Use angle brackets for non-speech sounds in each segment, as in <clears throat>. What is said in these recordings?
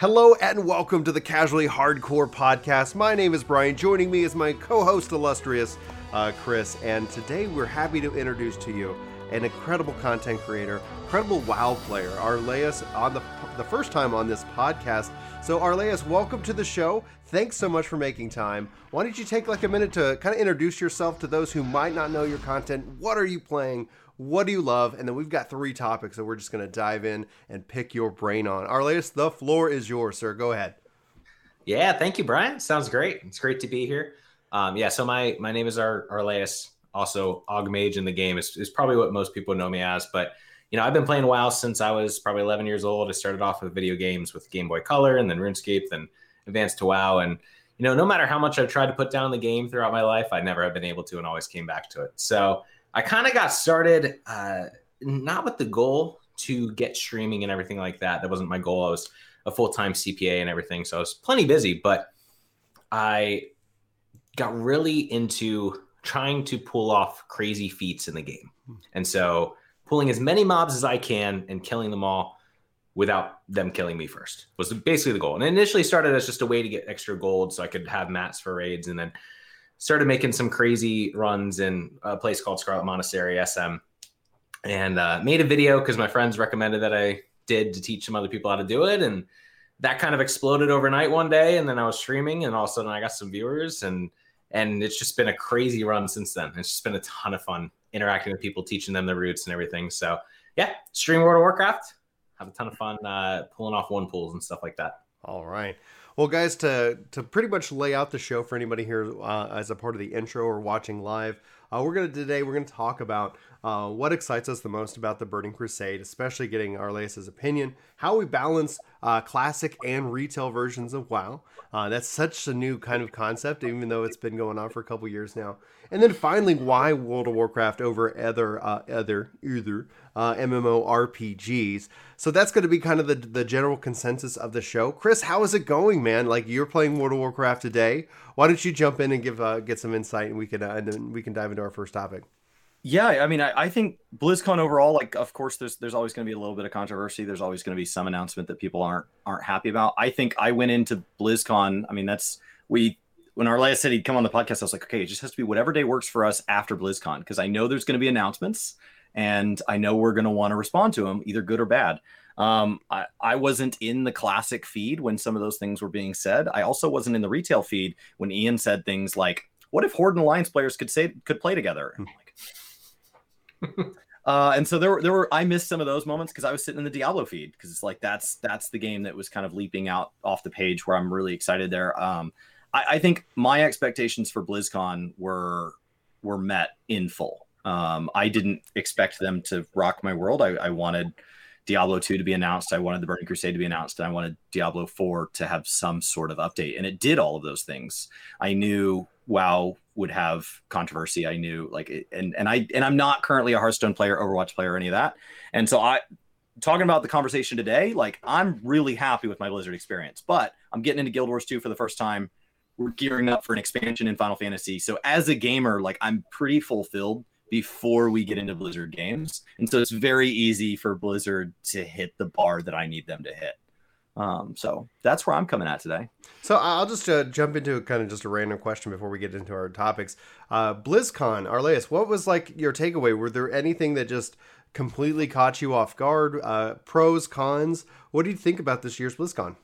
Hello and welcome to the Casually Hardcore Podcast. My name is Brian. Joining me is my co-host, illustrious uh, Chris, and today we're happy to introduce to you an incredible content creator, incredible WoW player, Arlaeus, on the the first time on this podcast. So Arlaeus, welcome to the show. Thanks so much for making time. Why don't you take like a minute to kind of introduce yourself to those who might not know your content? What are you playing? What do you love? And then we've got three topics that we're just going to dive in and pick your brain on. Arlaeus, the floor is yours, sir. Go ahead. Yeah, thank you, Brian. Sounds great. It's great to be here. Um, yeah, so my my name is Ar- Arlaeus, also Augmage in the game is, is probably what most people know me as. But you know, I've been playing WoW since I was probably 11 years old. I started off with video games with Game Boy Color, and then RuneScape, then advanced to WoW. And you know, no matter how much I've tried to put down the game throughout my life, I never have been able to, and always came back to it. So I kind of got started uh, not with the goal to get streaming and everything like that. That wasn't my goal. I was a full time CPA and everything, so I was plenty busy. But I got really into trying to pull off crazy feats in the game, and so pulling as many mobs as I can and killing them all without them killing me first was basically the goal. And initially started as just a way to get extra gold so I could have mats for raids, and then started making some crazy runs in a place called Scarlet Monastery SM, and uh, made a video because my friends recommended that I did to teach some other people how to do it, and that kind of exploded overnight one day. And then I was streaming, and all of a sudden I got some viewers, and and it's just been a crazy run since then. It's just been a ton of fun interacting with people, teaching them the roots and everything. So yeah, stream World of Warcraft, have a ton of fun uh, pulling off one pools and stuff like that. All right. Well, guys, to to pretty much lay out the show for anybody here uh, as a part of the intro or watching live, uh, we're gonna today we're gonna talk about uh, what excites us the most about the Burning Crusade, especially getting Arlaeus's opinion, how we balance uh, classic and retail versions of WoW. Uh, that's such a new kind of concept, even though it's been going on for a couple years now. And then finally, why World of Warcraft over other uh, other either uh, MMORPGs. So that's going to be kind of the the general consensus of the show. Chris, how is it going, man? Like you're playing World of Warcraft today. Why don't you jump in and give uh, get some insight, and we can and then we can dive into our first topic. Yeah, I mean, I, I, think BlizzCon overall, like, of course, there's there's always going to be a little bit of controversy. There's always going to be some announcement that people aren't aren't happy about. I think I went into BlizzCon. I mean, that's we when Arlaeus said he'd come on the podcast. I was like, okay, it just has to be whatever day works for us after BlizzCon because I know there's going to be announcements and I know we're going to want to respond to them, either good or bad. Um, I, I wasn't in the classic feed when some of those things were being said. I also wasn't in the retail feed when Ion said things like, "What if Horde and Alliance players could say could play together?" Uh, and so there were there were I missed some of those moments because I was sitting in the Diablo feed because it's like that's that's the game that was kind of leaping out off the page where I'm really excited there. Um, I, I think my expectations for BlizzCon were were met in full. Um, I didn't expect them to rock my world. I, I, wanted Diablo 2 to be announced. I wanted the Burning Crusade to be announced. And I wanted Diablo 4 to have some sort of update. And it did all of those things. I knew WoW would have controversy. I knew like and and I and I'm not currently a Hearthstone player, Overwatch player, or any of that. And so I talking about the conversation today, like I'm really happy with my Blizzard experience, but I'm getting into Guild Wars 2 for the first time. We're gearing up for an expansion in Final Fantasy. So as a gamer, like I'm pretty fulfilled before we get into Blizzard games. And so it's very easy for Blizzard to hit the bar that I need them to hit. Um, so that's where I'm coming at today. So I'll just uh, jump into kind of just a random question before we get into our topics. Uh, BlizzCon, Arlaeus, what was like your takeaway? Were there anything that just completely caught you off guard? Uh, pros, cons? What do you think about this year's BlizzCon?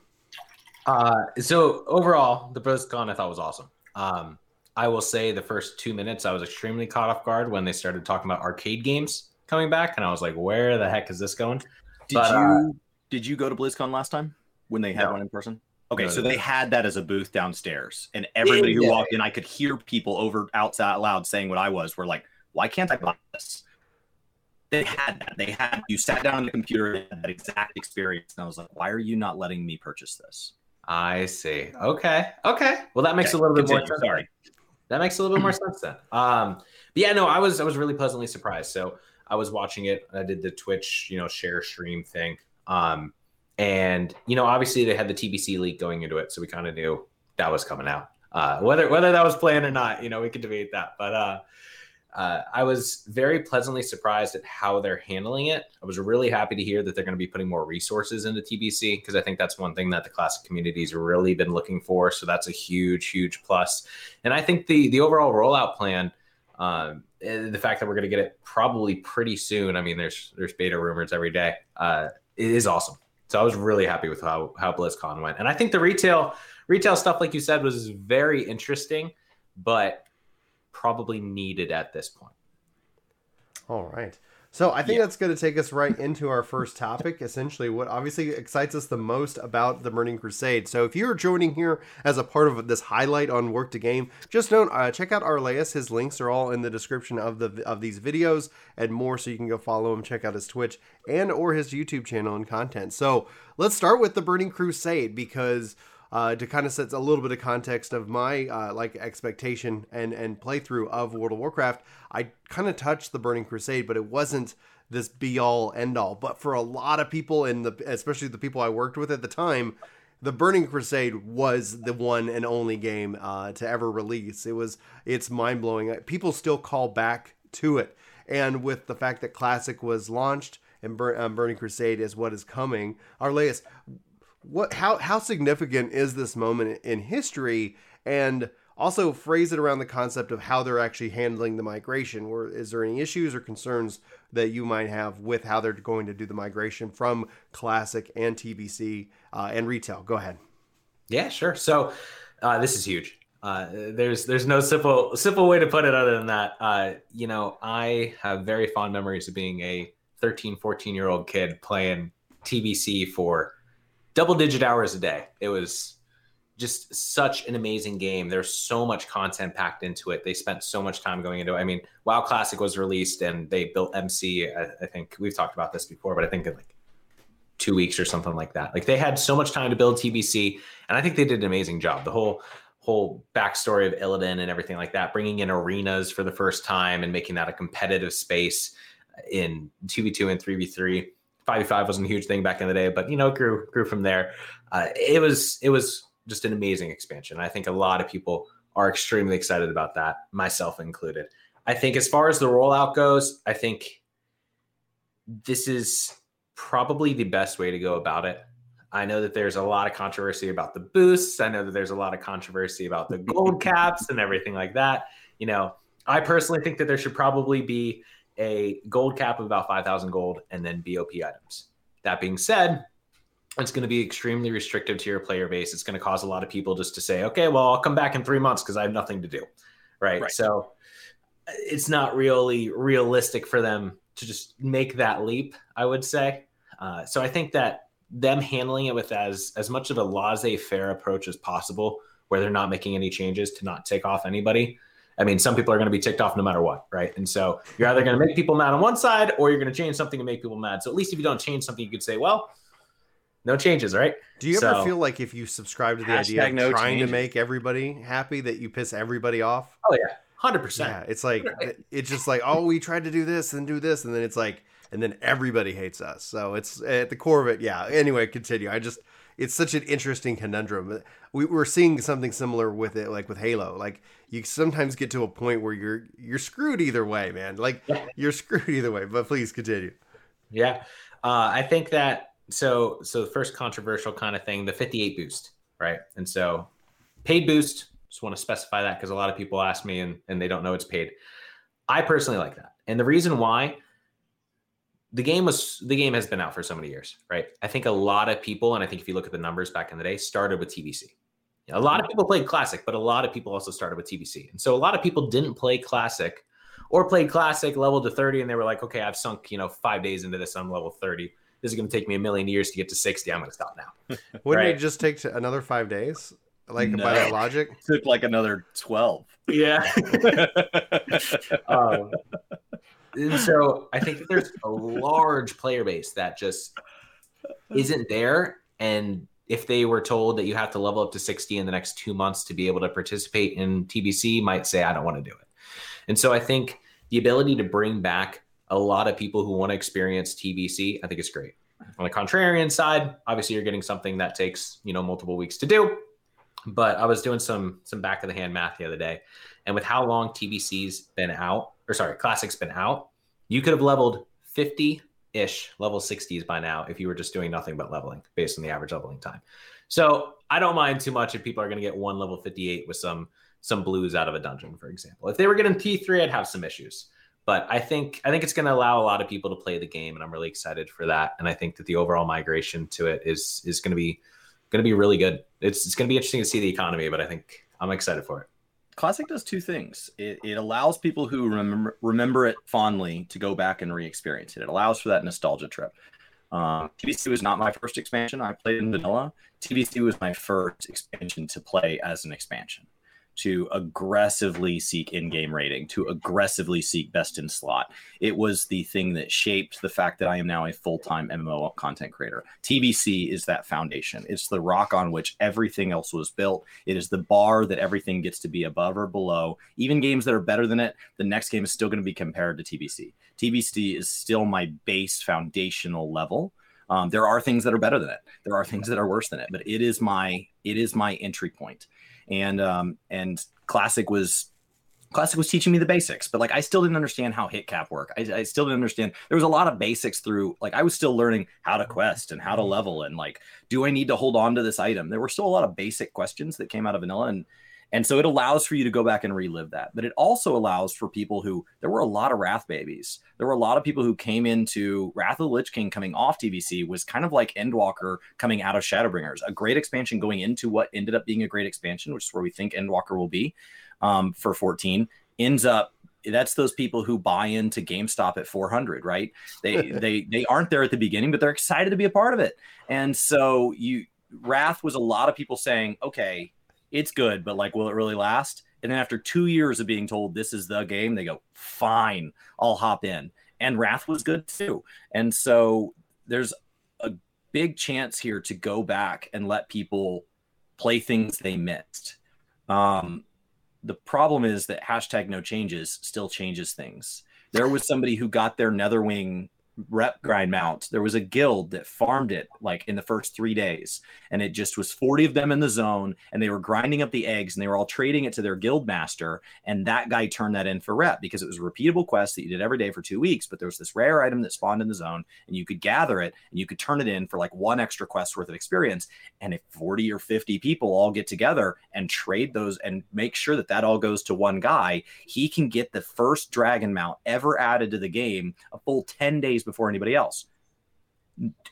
Uh, so overall, the BlizzCon I thought was awesome. Um, I will say the first two minutes I was extremely caught off guard when they started talking about arcade games coming back, and I was like, "Where the heck is this going?" Did but, you uh, did you go to BlizzCon last time when they had no. one in person? Okay, no, so no. they had that as a booth downstairs, and everybody who walked in, I could hear people over outside loud saying what I was. Were like, "Why can't I buy this?" They had that. They had you sat down on the computer, that exact experience, and I was like, "Why are you not letting me purchase this?" I see. Okay. Okay. Well, that makes okay, a little bit more sense. Sorry. That makes a little bit more sense then. Um, but yeah, no, I was I was really pleasantly surprised. So I was watching it. I did the Twitch, you know, share stream thing. Um, and you know, obviously they had the TBC leak going into it, so we kind of knew that was coming out. Uh, whether whether that was planned or not, you know, we could debate that. But uh, uh, I was very pleasantly surprised at how they're handling it. I was really happy to hear that they're going to be putting more resources into TBC because I think that's one thing that the classic community's really been looking for. So that's a huge, huge plus. And I think the the overall rollout plan, um, the fact that we're going to get it probably pretty soon. I mean, there's there's beta rumors every day. Uh, it is awesome. So I was really happy with how how BlizzCon went, and I think the retail retail stuff, like you said, was very interesting, but probably needed at this point. All right. So I think yeah. that's going to take us right into our first topic. Essentially, what obviously excites us the most about the Burning Crusade. So if you're joining here as a part of this highlight on Work to Game, just note uh, check out Arlaeus. His links are all in the description of the of these videos and more, so you can go follow him, check out his Twitch and or his YouTube channel and content. So let's start with the Burning Crusade because uh, to kind of set a little bit of context of my uh, like expectation and and playthrough of World of Warcraft, I kind of touched the Burning Crusade, but it wasn't this be all end all. But for a lot of people, in the especially the people I worked with at the time, the Burning Crusade was the one and only game uh, to ever release. It was it's mind blowing. People still call back to it, and with the fact that Classic was launched and um, Burning Crusade is what is coming. Arlaeus, what how how significant is this moment in history? And also phrase it around the concept of how they're actually handling the migration. Or is there any issues or concerns that you might have with how they're going to do the migration from classic and tbc uh, and retail? Go ahead. Yeah sure. So uh, this is huge. Uh, there's there's no simple simple way to put it other than that. Uh, you know i have very fond memories of being a 13 14 year old kid playing tbc for double digit hours a day. It was just such an amazing game. There's so much content packed into it. They spent so much time going into it. I mean, WoW Classic was released and they built MC. I, I think we've talked about this before, but I think in like two weeks or something like that. Like they had so much time to build TBC, and I think they did an amazing job. The whole whole backstory of Illidan and everything like that, bringing in arenas for the first time and making that a competitive space in 2v2 and 3v3 5v5 wasn't a huge thing back in the day, but you know, grew grew from there. Uh, it was it was just an amazing expansion. I think a lot of people are extremely excited about that, myself included. I think as far as the rollout goes, I think this is probably the best way to go about it. I know that there's a lot of controversy about the boosts. I know that there's a lot of controversy about the gold caps and everything like that. You know, I personally think that there should probably be a gold cap of about 5,000 gold and then BOP items. That being said, it's going to be extremely restrictive to your player base. It's going to cause a lot of people just to say, okay, well, I'll come back in three months because I have nothing to do. Right? right. So it's not really realistic for them to just make that leap, I would say. Uh, so I think that them handling it with as as much of a laissez-faire approach as possible, where they're not making any changes to not take off anybody, I mean, some people are going to be ticked off no matter what, right? And so you're either going to make people mad on one side or you're going to change something and make people mad. So at least if you don't change something, you could say, well, no changes, right? Do you so, ever feel like if you subscribe to the idea of no trying changes. to make everybody happy that you piss everybody off? Oh yeah, hundred percent. Yeah, it's like it's just like oh, we tried to do this and do this, and then it's like, and then everybody hates us. So it's at the core of it. Yeah. Anyway, continue. I just it's such an interesting conundrum. We, we're seeing something similar with it, like with Halo. Like you sometimes get to a point where you're you're screwed either way, man. Like you're screwed either way. But please continue. Yeah, uh, I think that so so the first controversial kind of thing, the 58 boost, right? And so paid boost. Just want to specify that because a lot of people ask me and and they don't know it's paid. I personally like that, and the reason why the game was the game has been out for so many years, right? I think a lot of people, and I think if you look at the numbers back in the day, started with TBC. A lot of people played Classic, but a lot of people also started with TBC. And so a lot of people didn't play Classic or played Classic level to 30, and they were like, okay, I've sunk, you know, five days into this, I'm level 30. This is going to take me a million years to get to 60. I'm going to stop now. <laughs> Wouldn't right? it just take another five days? Like no. by that logic? It took like another 12. Yeah. <laughs> <laughs> um, and so I think there's a large player base that just isn't there. And if they were told that you have to level up to 60 in the next two months to be able to participate in TBC, might say, I don't want to do it. And so I think the ability to bring back a lot of people who want to experience TBC, I think is great. On the contrarian side, obviously you're getting something that takes, you know, multiple weeks to do. But I was doing some some back of the hand math the other day. And with how long TBC's been out, or sorry, Classic's been out, you could have leveled 50 ish level 60s by now if you were just doing nothing but leveling based on the average leveling time. So I don't mind too much if people are going to get one level 58 with some some blues out of a dungeon, for example. If they were getting T3, I'd have some issues. But I think I think it's going to allow a lot of people to play the game, and I'm really excited for that. And I think that the overall migration to it is is going to be going to be really good. It's it's going to be interesting to see the economy, but I think I'm excited for it. Classic does two things. It, it allows people who remember remember it fondly to go back and re-experience it. It allows for that nostalgia trip. Um, TBC was not my first expansion. I played in vanilla. TBC was my first expansion to play as an expansion to aggressively seek in-game rating, to aggressively seek best in slot. It was the thing that shaped the fact that I am now a full-time MMO content creator. TBC is that foundation. It's the rock on which everything else was built. It is the bar that everything gets to be above or below. Even games that are better than it, the next game is still going to be compared to TBC. TBC is still my base foundational level. Um, there are things that are better than it. There are things that are worse than it, but it is my it is my entry point and um, and classic was classic was teaching me the basics but like i still didn't understand how hit cap work I, I, still didn't understand there was a lot of basics through like i was still learning how to quest and how to level and like do i need to hold on to this item? There were still a lot of basic questions that came out of vanilla and and so it allows for you to go back and relive that. But it also allows for people who, there were a lot of Wrath babies. There were a lot of people who came into Wrath of the Lich King coming off TBC was kind of like Endwalker coming out of Shadowbringers, a great expansion going into what ended up being a great expansion, which is where we think Endwalker will be um, for 14, ends up that's those people who buy into GameStop at 400, right? They <laughs> they they aren't there at the beginning, but they're excited to be a part of it. And so you Wrath was a lot of people saying, okay, it's good, but like, will it really last? And then after two years of being told this is the game, they go, fine, I'll hop in. And Wrath was good too. And so there's a big chance here to go back and let people play things they missed. Um, the problem is that hashtag no changes still changes things. There was somebody who got their Netherwing rep grind mount. There was a guild that farmed it like in the first three days, and it just was 40 of them in the zone, and they were grinding up the eggs and they were all trading it to their guild master. And that guy turned that in for rep because it was a repeatable quest that you did every day for two weeks. But there was this rare item that spawned in the zone, and you could gather it and you could turn it in for like one extra quest worth of experience. And if 40 or 50 people all get together and trade those and make sure that that all goes to one guy, he can get the first dragon mount ever added to the game a full 10 days before anybody else.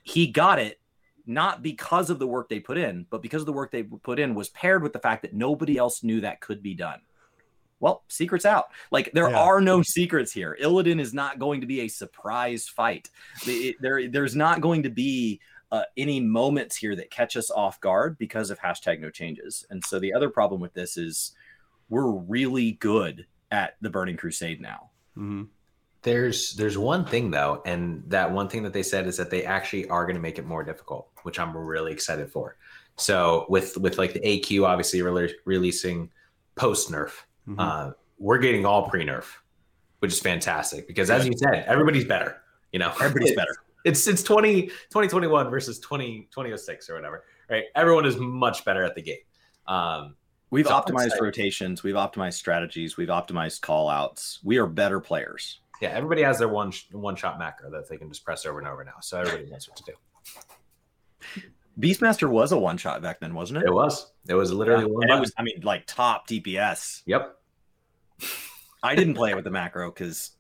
He got it not because of the work they put in, but because of the work they put in was paired with the fact that nobody else knew that could be done. Well, secrets out. Like there yeah. are no secrets here. Illidan is not going to be a surprise fight. It, there, there's not going to be uh, any moments here that catch us off guard because of hashtag no changes. And so the other problem with this is we're really good at the Burning Crusade now. Mm-hmm. There's there's one thing though, and that one thing that they said is that they actually are going to make it more difficult, which I'm really excited for. So with with like the AQ obviously re- releasing post nerf, mm-hmm. uh, we're getting all pre nerf, which is fantastic because as you said, everybody's better. You know, everybody's it's, better. It's it's 20, 2021 versus 20, 2006 or whatever. Right, everyone is much better at the game. Um, We've so optimized rotations, we've optimized strategies, we've optimized call outs. We are better players. Yeah, everybody has their one one shot macro that they can just press over and over now. So everybody knows what to do. <laughs> Beastmaster was a one shot back then, wasn't it? It was. It was literally yeah. one. It was, I mean, like top DPS. Yep. I didn't play it with the macro because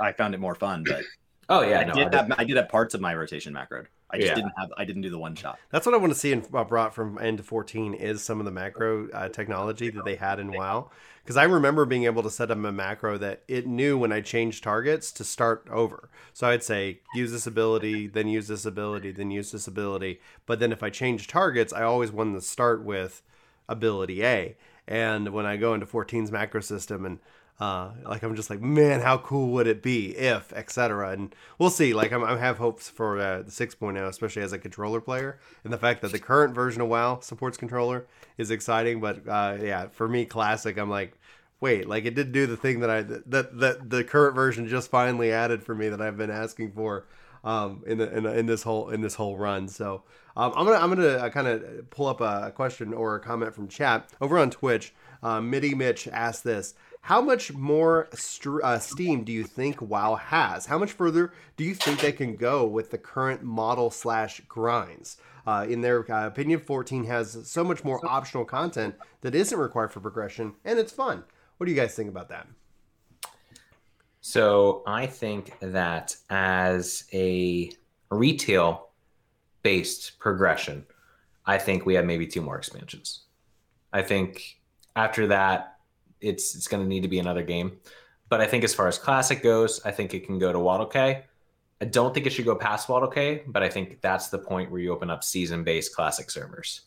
I found it more fun, but oh yeah, I no, did I, have, I did have parts of my rotation macro. I just yeah. didn't have. I didn't do the one shot. That's what I want to see in uh, brought from end to fourteen is some of the macro uh, technology that they had in WoW. Because I remember being able to set up a macro that it knew when I changed targets to start over. So I'd say use this ability, then use this ability, then use this ability. But then if I change targets, I always wanted to start with ability A. And when I go into 14's macro system and uh, like I'm just like, man, how cool would it be if, etc. And we'll see. Like I'm, I have hopes for uh, the 6.0, especially as a controller player, and the fact that the current version of WoW supports controller is exciting. But uh, yeah, for me, classic, I'm like, wait, like it did do the thing that I that that the current version just finally added for me that I've been asking for um, in the, in, the, in this whole in this whole run. So um, I'm gonna I'm gonna uh, kind of pull up a question or a comment from chat over on Twitch. Uh, Mitch asked this: how much more st- uh, steam do you think WoW has? How much further do you think they can go with the current model slash grinds? Uh, in their uh, opinion, 14 has so much more optional content that isn't required for progression, and it's fun. What do you guys think about that? So I think that as a retail based progression, I think we have maybe two more expansions. I think after that, it's it's going to need to be another game. But I think as far as classic goes, I think it can go to WotLK. I don't think it should go past WotLK, but I think that's the point where you open up season based classic servers.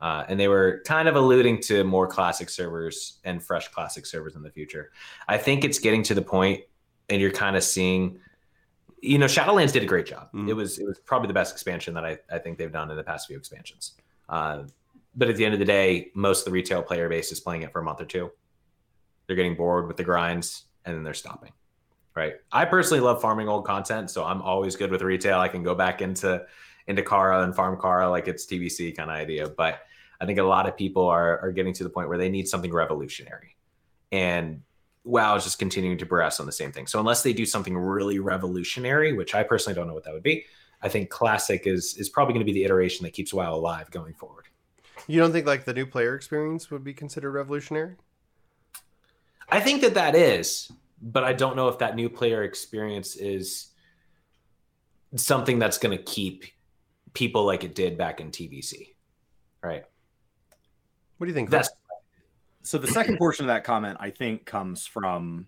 Uh, and they were kind of alluding to more classic servers and fresh classic servers in the future. I think it's getting to the point, and you're kind of seeing, you know, Shadowlands did a great job. Mm. It was it was probably the best expansion that I, I think they've done in the past few expansions. Uh, but at the end of the day, most of the retail player base is playing it for a month or two. They're getting bored with the grinds, and then they're stopping right? I personally love farming old content, so I'm always good with retail. I can go back into into Kara and farm Kara like it's TBC kind of idea. But I think a lot of people are are getting to the point where they need something revolutionary, and WoW is just continuing to progress on the same thing. So unless they do something really revolutionary, which I personally don't know what that would be, I think Classic is is probably going to be the iteration that keeps WoW alive going forward. You don't think like the new player experience would be considered revolutionary? I think that that is, but I don't know if that new player experience is something that's going to keep people like it did back in TBC. Right. What do you think? That's so the second portion of that comment I think comes from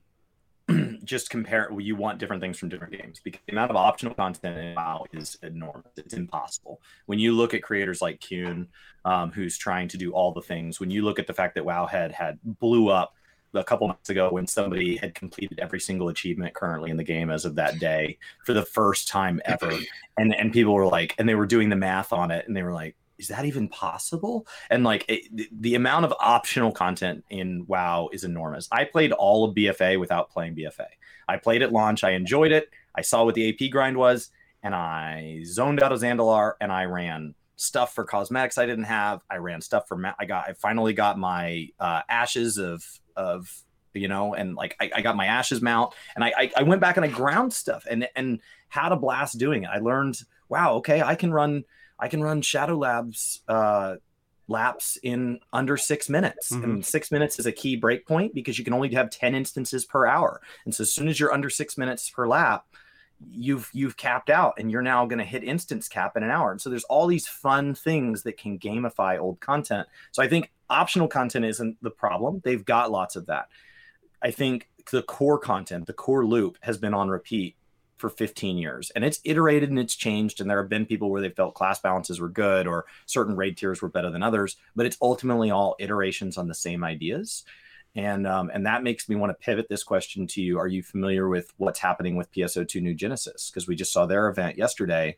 <clears throat> just compare you want different things from different games because the amount of optional content in WoW is enormous. It's impossible. When you look at creators like Kuhn, um, who's trying to do all the things, when you look at the fact that WoW had had blew up a couple months ago when somebody had completed every single achievement currently in the game as of that day for the first time ever. And and people were like and they were doing the math on it and they were like is that even possible? And like it, the, amount of optional content in wow is enormous. I played all of bfa without playing bfa i played at launch i enjoyed it i saw what the ap grind was and i zoned out of zandalar and i ran stuff for cosmetics I didn't have. I ran stuff for ma- I got I finally got my uh, ashes of of you know and like I, I got my ashes mount and I, I, I went back and I ground stuff and and had a blast doing it. I learned wow okay I can run I can run Shadow Labs uh, laps in under six minutes. Mm-hmm. And six minutes is a key breakpoint because you can only have 10 instances per hour. And so as soon as you're under six minutes per lap, you've you've capped out and you're now going to hit instance cap in an hour. And so there's all these fun things that can gamify old content. So i think optional content isn't the problem. They've got lots of that. I think the core content the core loop has been on repeat for 15 years and it's iterated and it's changed and there have been people where they felt class balances were good or certain raid tiers were better than others but it's ultimately all iterations on the same ideas and um, and that makes me want to pivot this question to you. Are you familiar with what's happening with PSO2 New Genesis? Because we just saw their event yesterday,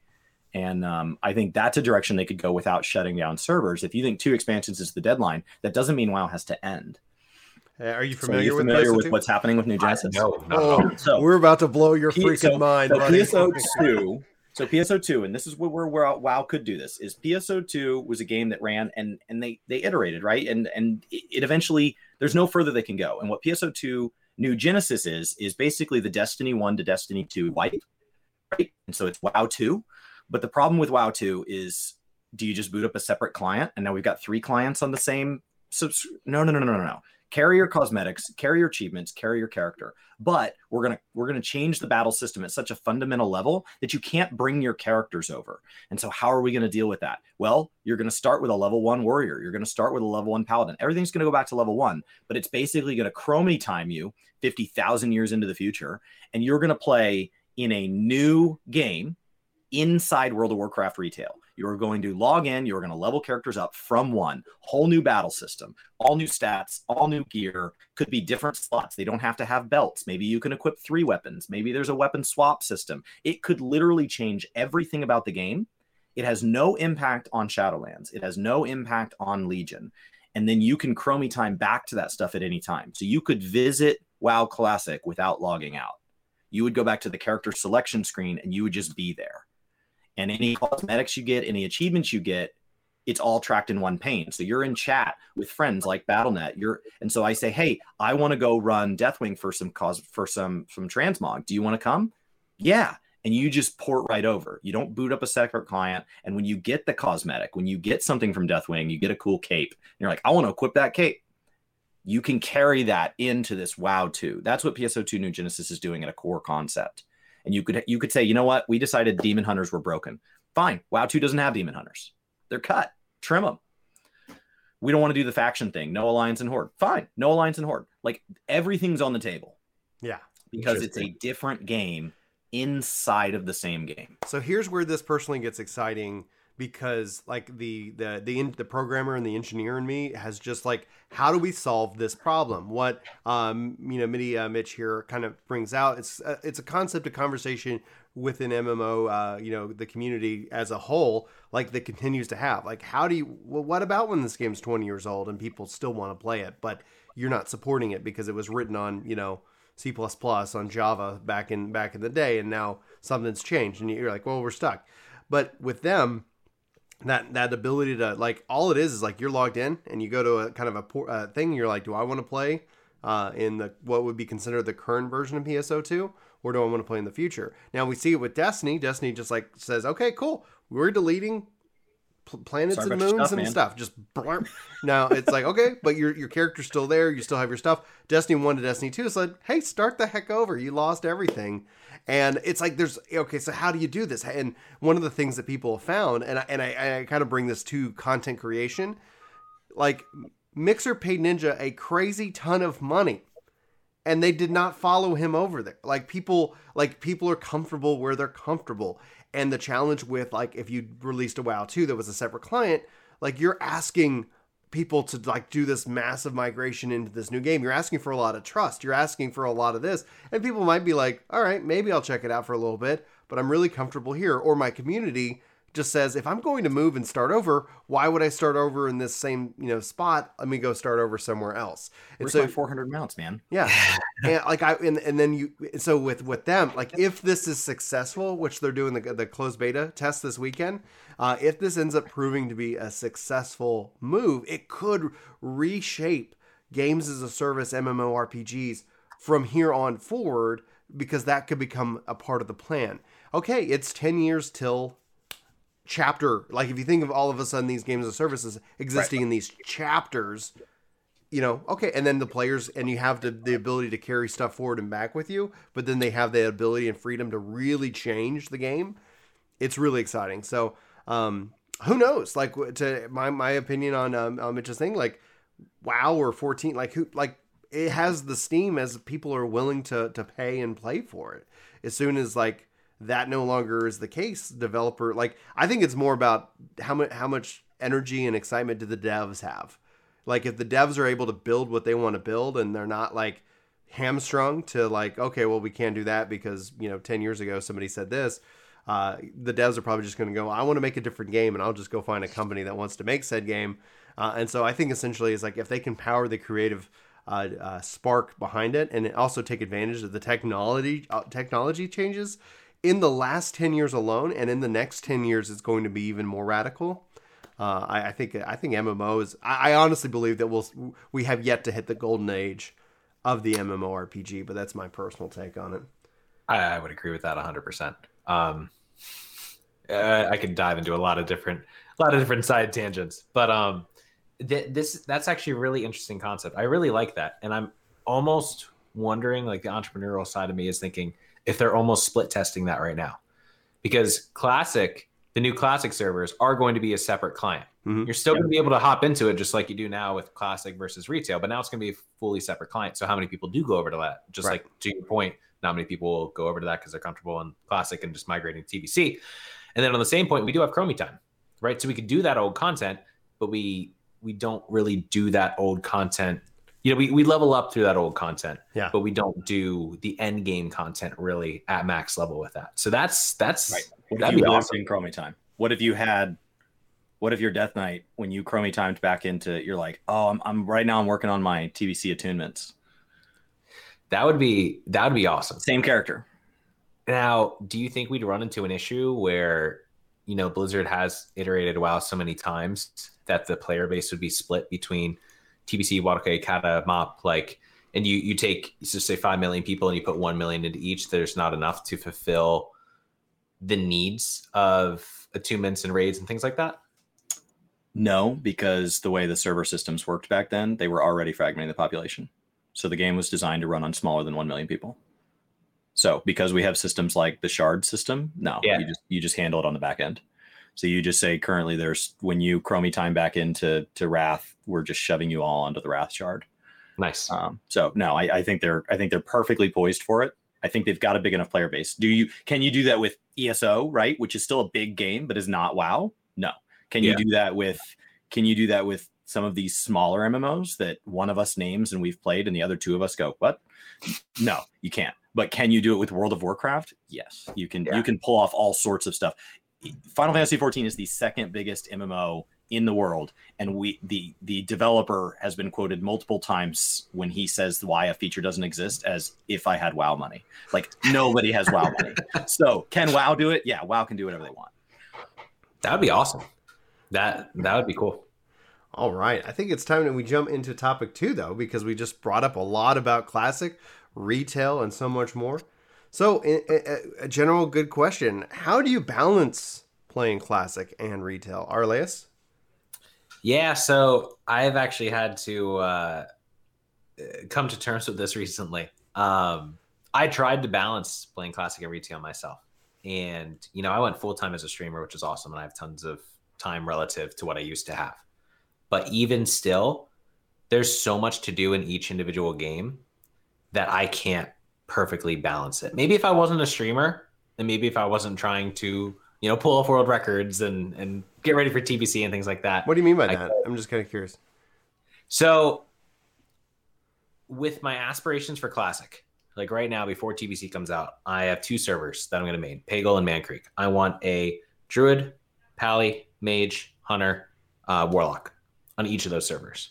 and um, I think that's a direction they could go without shutting down servers. If you think two expansions is the deadline, that doesn't mean WoW has to end. Uh, are you familiar, so are you familiar with, with what's happening with New Genesis? no, no. Oh, so, we're about to blow your freaking so, mind. So PSO2 so PSO2, and this is where, where WoW could do this, is PSO2 was a game that ran and and they they iterated right, and and it eventually there's no further they can go. And what PSO2 New Genesis is is basically the Destiny One to Destiny Two wipe, right? And so it's WoW Two, but the problem with WoW Two is, do you just boot up a separate client, and now we've got three clients on the same subs? No, no, no, no, no, no carry your cosmetics, carry your achievements, carry your character. But we're gonna we're gonna change the battle system at such a fundamental level that you can't bring your characters over. And so how are we gonna deal with that? Well, you're gonna start with a level one warrior. You're gonna start with a level one paladin. Everything's gonna go back to level one, but it's basically gonna chromie time you fifty thousand years into the future, and you're gonna play in a new game inside World of Warcraft retail. You're going to log in, you're going to level characters up from one, whole new battle system, all new stats, all new gear, could be different slots. They don't have to have belts. Maybe you can equip three weapons. Maybe there's a weapon swap system. It could literally change everything about the game. It has no impact on Shadowlands, it has no impact on Legion. And then you can chromie time back to that stuff at any time. So you could visit WoW Classic without logging out. You would go back to the character selection screen and you would just be there and any cosmetics you get, any achievements you get, it's all tracked in one pane. So you're in chat with friends like BattleNet. You're and so I say, hey, I want to go run Deathwing for some cause for some some transmog. Do you want to come? Yeah. And you just port right over. You don't boot up a separate client. And when you get the cosmetic, when you get something from Deathwing, you get a cool cape. you're like, I want to equip that cape. You can carry that into this WoW 2. That's what PSO2 New Genesis is doing at a core concept. And you could you could say, you know what? We decided demon hunters were broken. Fine. WoW 2 doesn't have demon hunters. They're cut. Trim them. We don't want to do the faction thing. No alliance and horde. Fine. No alliance and horde. Like everything's on the table. Yeah. Because it's a different game inside of the same game. So here's where this personally gets exciting because like the the the the programmer and the engineer in me has just like how do we solve this problem what um you know Mitty uh, Mitch here kind of brings out it's uh, it's a concept of conversation within MMO uh you know the community as a whole like that continues to have like how do you well, what about when this game's 20 years old and people still want to play it but you're not supporting it because it was written on you know C++ on Java back in back in the day, and now something's changed, and you're like, well, we're stuck. But with them, that that ability to like all it is is like you're logged in and you go to a kind of a uh, thing. You're like, do I want to play uh, in the what would be considered the current version of PSO2, or do I want to play in the future? Now we see it with Destiny. Destiny just like says, okay, cool, we're deleting planets Sorry and moons stuff, and man. stuff. Just blurp. now it's like okay, but your your character's still there. You still have your stuff. Destiny one to Destiny two said, hey, start the heck over. You lost everything, and it's like there's okay. So how do you do this? And one of the things that people have found, and I, and I, I kind of bring this to content creation, like Mixer paid Ninja a crazy ton of money and they did not follow him over there. Like people like people are comfortable where they're comfortable. And the challenge with like if you released a WoW 2 that was a separate client, like you're asking people to like do this massive migration into this new game. You're asking for a lot of trust. You're asking for a lot of this. And people might be like, "All right, maybe I'll check it out for a little bit, but I'm really comfortable here." Or my community just says if I'm going to move and start over, why would I start over in this same you know spot? Let me go start over somewhere else. And Where's so 400 mounts, man. Yeah, <laughs> and like I and, and then you so with with them like if this is successful, which they're doing the the closed beta test this weekend, uh, if this ends up proving to be a successful move, it could reshape games as a service MMORPGs from here on forward because that could become a part of the plan. Okay, it's 10 years till chapter like if you think of all of a sudden these games of services existing right. in these chapters you know okay and then the players and you have the, the ability to carry stuff forward and back with you but then they have the ability and freedom to really change the game. It's really exciting. So um who knows? Like to my my opinion on um on mitch's thing like wow or 14 like who like it has the steam as people are willing to to pay and play for it. As soon as like that no longer is the case. Developer like I think it's more about how much how much energy and excitement do the devs have. Like if the devs are able to build what they want to build and they're not like hamstrung to like okay well we can't do that because you know 10 years ago somebody said this uh, the devs are probably just going to go i want to make a different game and i'll just go find a company that wants to make said game uh, and so i think essentially it's like if they can power the creative uh, uh spark behind it and also take advantage of the technology uh, technology changes in the last 10 years alone and in the next 10 years it's going to be even more radical uh, I, I, think I think MMOs. I, I, honestly believe that we'll we have yet to hit the golden age of the MMORPG, but that's my personal take on it. I, I would agree with that 100. Um, percent I could dive into a lot of different a lot of different side tangents, but um, th- this that's actually a really interesting concept. I really like that, and I'm almost wondering, like the entrepreneurial side of me is thinking if they're almost split testing that right now. Because Classic, the new Classic servers are going to be a separate client. Mm-hmm. You're still yeah. going to be able to hop into it just like you do now with Classic versus retail, but now it's going to be a fully separate client. So, how many people do go over to that? Just right. like to your point, not many people will go over to that because they're comfortable in Classic and just migrating to TBC. And then on the same point, we do have Chromie time, right? So we could do that old content, but we we don't really do that old content you know, we, we level up through that old content, yeah, but we don't do the end game content really at max level with that. So that's that's right. That'd be awesome. in Chromie time? What if you had? What if your Death Knight, when you Chromie timed back into, you're like, oh, I'm, I'm right now I'm working on my TBC attunements. That would be that would be awesome. Same character. Now, do you think we'd run into an issue where you know, Blizzard has iterated WoW so many times that the player base would be split between TBC, Wadaka, Kata, MOP, like, and you you take just say five million people and you put one million into each. There's not enough to fulfill the needs of attunements and raids and things like that. No, because the way the server systems worked back then, they were already fragmenting the population. So the game was designed to run on smaller than 1 million people. So because we have systems like the shard system, no, Yeah. you just you just handle it on the back end. So you just say currently there's when you chromie time back into to Wrath, we're just shoving you all onto the Wrath shard. Nice. Um, so no, I, I think they're I think they're perfectly poised for it. I think they've got a big enough player base. Do you can you do that with ESO, right? Which is still a big game, but is not WoW? No. Can you Yeah. do that with can you do that with some of these smaller MMOs that one of us names and we've played and the other two of us go, what? No, you can't. But can you do it with World of Warcraft? Yes. You can Yeah. you can pull off all sorts of stuff. Final Fantasy 14 is the second biggest MMO in the world and we the the developer has been quoted multiple times when he says why a feature doesn't exist as if I had WoW money. Like nobody has WoW money. <laughs> So can WoW do it? Yeah, WoW can do whatever they want. that would be awesome. That that would be cool. All right. I think it's time that we jump into topic two, though, because we just brought up a lot about classic, retail, and so much more. So, a, general good question How do you balance playing classic and retail? Arlaeus? Yeah, so I've actually had to uh, come to terms with this recently. Um, I tried to balance playing classic and retail myself, and you know, I went full time as a streamer, which is awesome, and I have tons of time relative to what I used to have. But even still, there's so much to do in each individual game that I can't perfectly balance it. Maybe if I wasn't a streamer, and maybe if I wasn't trying to, you know, pull off world records and and get ready for TBC and things like that. What do you mean by I- that? I'm just kind of curious. So, with my aspirations for Classic, like right now, before TBC comes out, I have two servers that I'm going to main Pagle and Mankrik. I want a Druid, Pally, Mage, Hunter, uh, Warlock on each of those servers.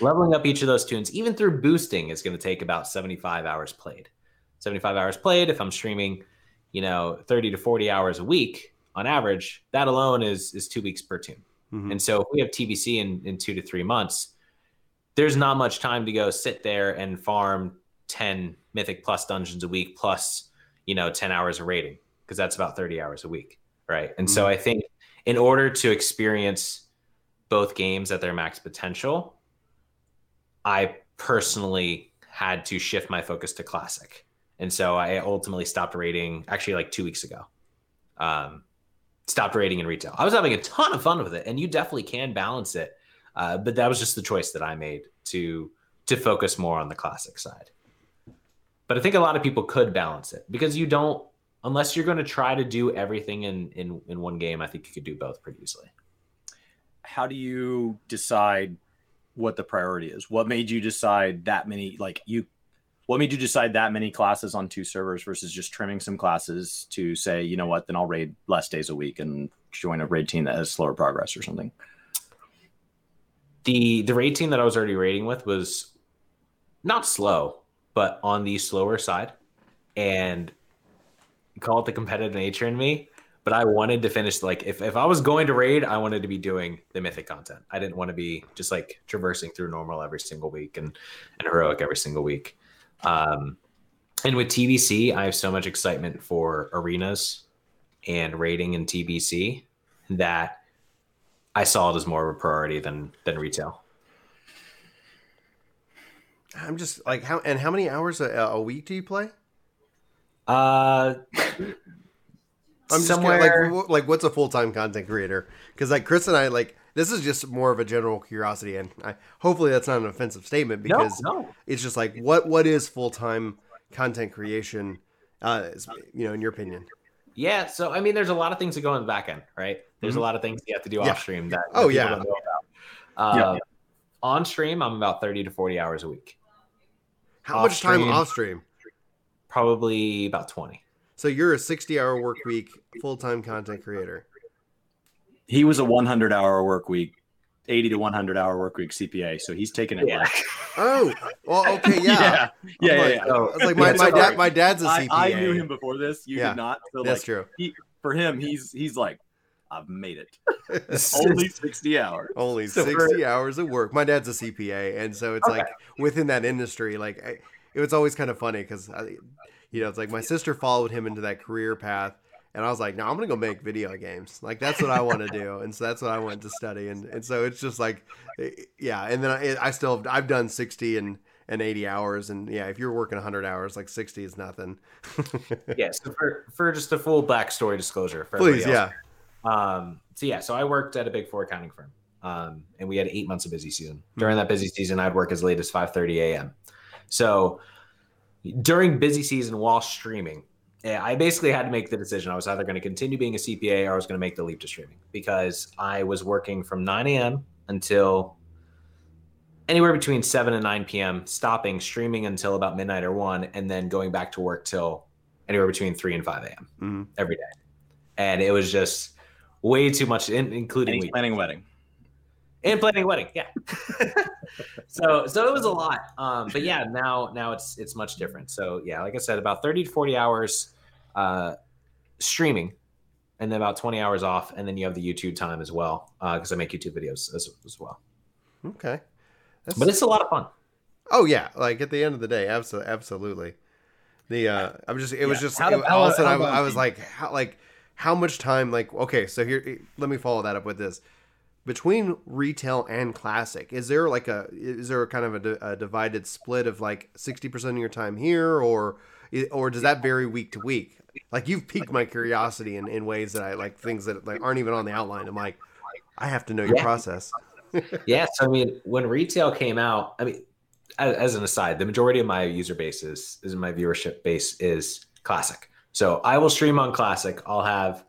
Leveling up each of those toons, even through boosting, is going to take about 75 hours played. 75 hours played, if I'm streaming, you know, 30 to 40 hours a week on average, that alone is is two weeks per toon. Mhm. And so if we have TBC in, in two to three months, there's not much time to go sit there and farm 10 mythic plus dungeons a week plus, you know, 10 hours of rating because that's about 30 hours a week. Right. And so I think in order to experience both games at their max potential, I personally had to shift my focus to classic. And so I ultimately stopped rating actually like two weeks ago. Um, stopped rating in retail. I was having a ton of fun with it, and you definitely can balance it. Uh, but that was just the choice that I made to to focus more on the classic side. But I think a lot of people could balance it because you don't, unless you're going to try to do everything in in in one game. I think you could do both pretty easily. How do you decide what the priority is? What made you decide that many like you what made you decide that many classes on two servers versus just trimming some classes to say, you know what, then I'll raid less days a week and join a raid team that has slower progress or something? the the raid team that I was already raiding with was not slow, but on the slower side. And call it the competitive nature in me. But I wanted to finish like if, if I was going to raid, I wanted to be doing the mythic content. I didn't want to be just like traversing through normal every single week and, and heroic every single week. Um, and with TBC, I have so much excitement for arenas and raiding in TBC that I saw it as more of a priority than than retail. I'm just like, how and how many hours a, a week do you play? Uh, I'm just somewhere kinda like, like what's a full time content creator? Because like Chris and I, like this is just more of a general curiosity, and I, hopefully that's not an offensive statement because no. it's just like what what is full time content creation? Uh, you know, in your opinion. Yeah, so I mean, there's a lot of things that go in the back end, right? There's Mhm. a lot of things you have to do Yeah. off stream that Oh, yeah. don't know about. Yeah. Uh, On stream, I'm about 30 to 40 hours a week, How Off much time stream. off stream? probably about 20. So you're a 60 hour work week full time content creator. He was a 100 hour work week, 80 to 100 hour work week CPA. So he's taking it. Yeah. like- <laughs> Oh, well, okay, yeah. yeah, yeah, I'm yeah, like, yeah. So, I was like, my, my dad, my dad's a I, CPA. I knew him before this. You Yeah, did not. So That's like, true. he, for him, he's he's like I've made it. <laughs> Only 60 hours. Only So 60 for- hours of work. My dad's a CPA, and so it's Okay. like within that industry, like I, it was always kind of funny because, you know, it's like my sister followed him into that career path, and I was like, no, I'm gonna go make video games. Like that's what I want to do, and so that's what I went to study, and and so it's just like, eh, yeah. And then I, I still have, I've done 60 and and 80 hours, and yeah, if you're working 100 hours, like 60 is nothing. <laughs> yeah. So for for just a full backstory disclosure for Please, else. yeah. Um, so yeah, so I worked at a big four accounting firm, um, and we had eight months of busy season. During that busy season, I'd work as late as five thirty a.m. So during busy season, while streaming, I basically had to make the decision. I was either going to continue being a CPA or I was going to make the leap to streaming because I was working from nine a.m. until anywhere between 7 and 9 p.m stopping streaming until about midnight or 1 and then going back to work till anywhere between 3 and 5 a.m Mhm. every day and it was just way too much And including planning a wedding. And planning a wedding yeah <laughs> so so it was a lot um but yeah now now it's it's much different so yeah like i said about 30 to 40 hours uh streaming and then about 20 hours off and then you have the youtube time as well because i make youtube videos as, as well Okay. That's, but it's a lot of fun Oh yeah, like at the end of the day, absolutely, absolutely. The uh, I'm just, it was just, How it, how- all of a sudden I, I was like, how, like, how much time? Like, okay, so here, let me follow that up with this. Between retail and classic, is there like a, is there a kind of a, a divided split of like sixty percent of your time here, or, or does that vary week to week? Like you've piqued my curiosity in, in ways that I like things that like aren't even on the outline. I'm like, I have to know your Yeah. process. <laughs> yeah so i mean when retail came out i mean as, as an aside the majority of my user base is, is my viewership base is classic so i will stream on classic i'll have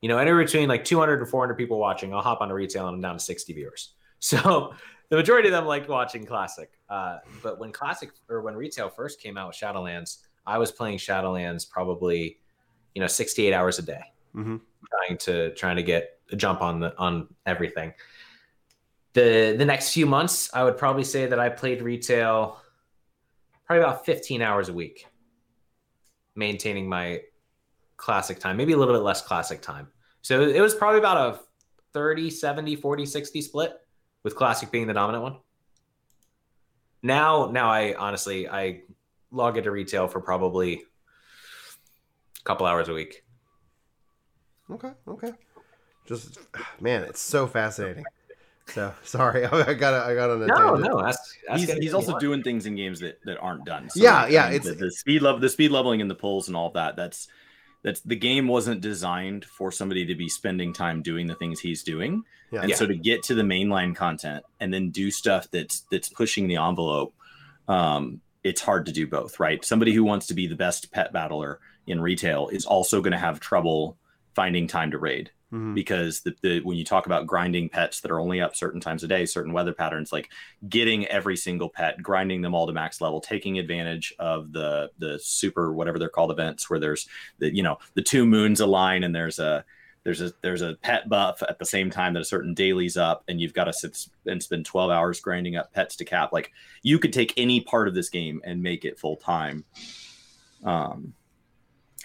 you know anywhere between like 200 and 400 people watching i'll hop on a retail and i'm down to 60 viewers. <laughs> So the majority of them like watching classic uh, but when classic or when retail first came out with shadowlands i was playing shadowlands probably you know 68 hours a day. Hmm trying to trying to get a jump on the on everything. The the next few months, I would probably say that I played retail probably about 15 hours a week, maintaining my classic time, maybe a little bit less classic time. So it was probably about a 30, 70, 40, 60 split with classic being the dominant one. Now, now I honestly I log into retail for probably a couple hours a week. Okay, okay. Just man, it's so fascinating. So sorry, <laughs> I got I got on a No, tangent. no, that's, that's he's, he's also fun. doing things in games that, that aren't done. Yeah, yeah, I mean, it's- the, the speed level, the speed leveling and the pulls and all that. That's that's the game wasn't designed for somebody to be spending time doing the things he's doing. Yeah. And Yeah. so to get to the mainline content and then do stuff that's that's pushing the envelope, um, it's hard to do both, right? Somebody who wants to be the best pet battler in retail is also going to have trouble finding time to raid Mhm. because the, the when you talk about grinding pets that are only up certain times a day, certain weather patterns, like getting every single pet, grinding them all to max level, taking advantage of the the super whatever they're called events where there's the you know the two moons align and there's a there's a there's a pet buff at the same time that a certain daily's up and you've got to sit and spend 12 hours grinding up pets to cap like you could take any part of this game and make it full time um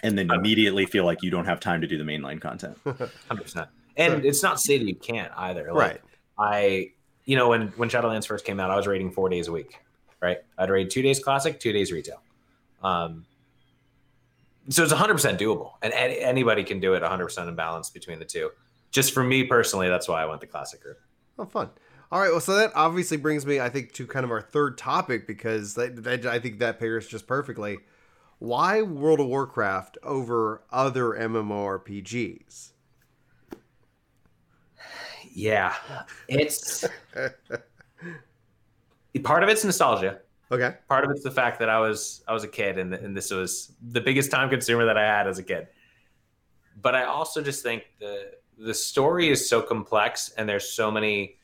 and then immediately feel like you don't have time to do the mainline content <laughs> hundred percent. And it's not to say that you can't either. Like, Right. I, you know, when when Shadowlands first came out, I was raiding four days a week. Right. I'd raid two days classic, two days retail. Um. So it's 100 percent doable, and any, anybody can do it 100 percent in balance between the two. Just for me personally, that's why I went the classic route. Oh, fun. All right. Well, so that obviously brings me, I think, to kind of our third topic because that, that, I think that pairs just perfectly. Why World of Warcraft over other MMORPGs? Yeah, it's <laughs> part of it's nostalgia. Okay. part of it's the fact that I was I was a kid and, and this was the biggest time consumer that I had as a kid. But I also just think the the story is so complex and there's so many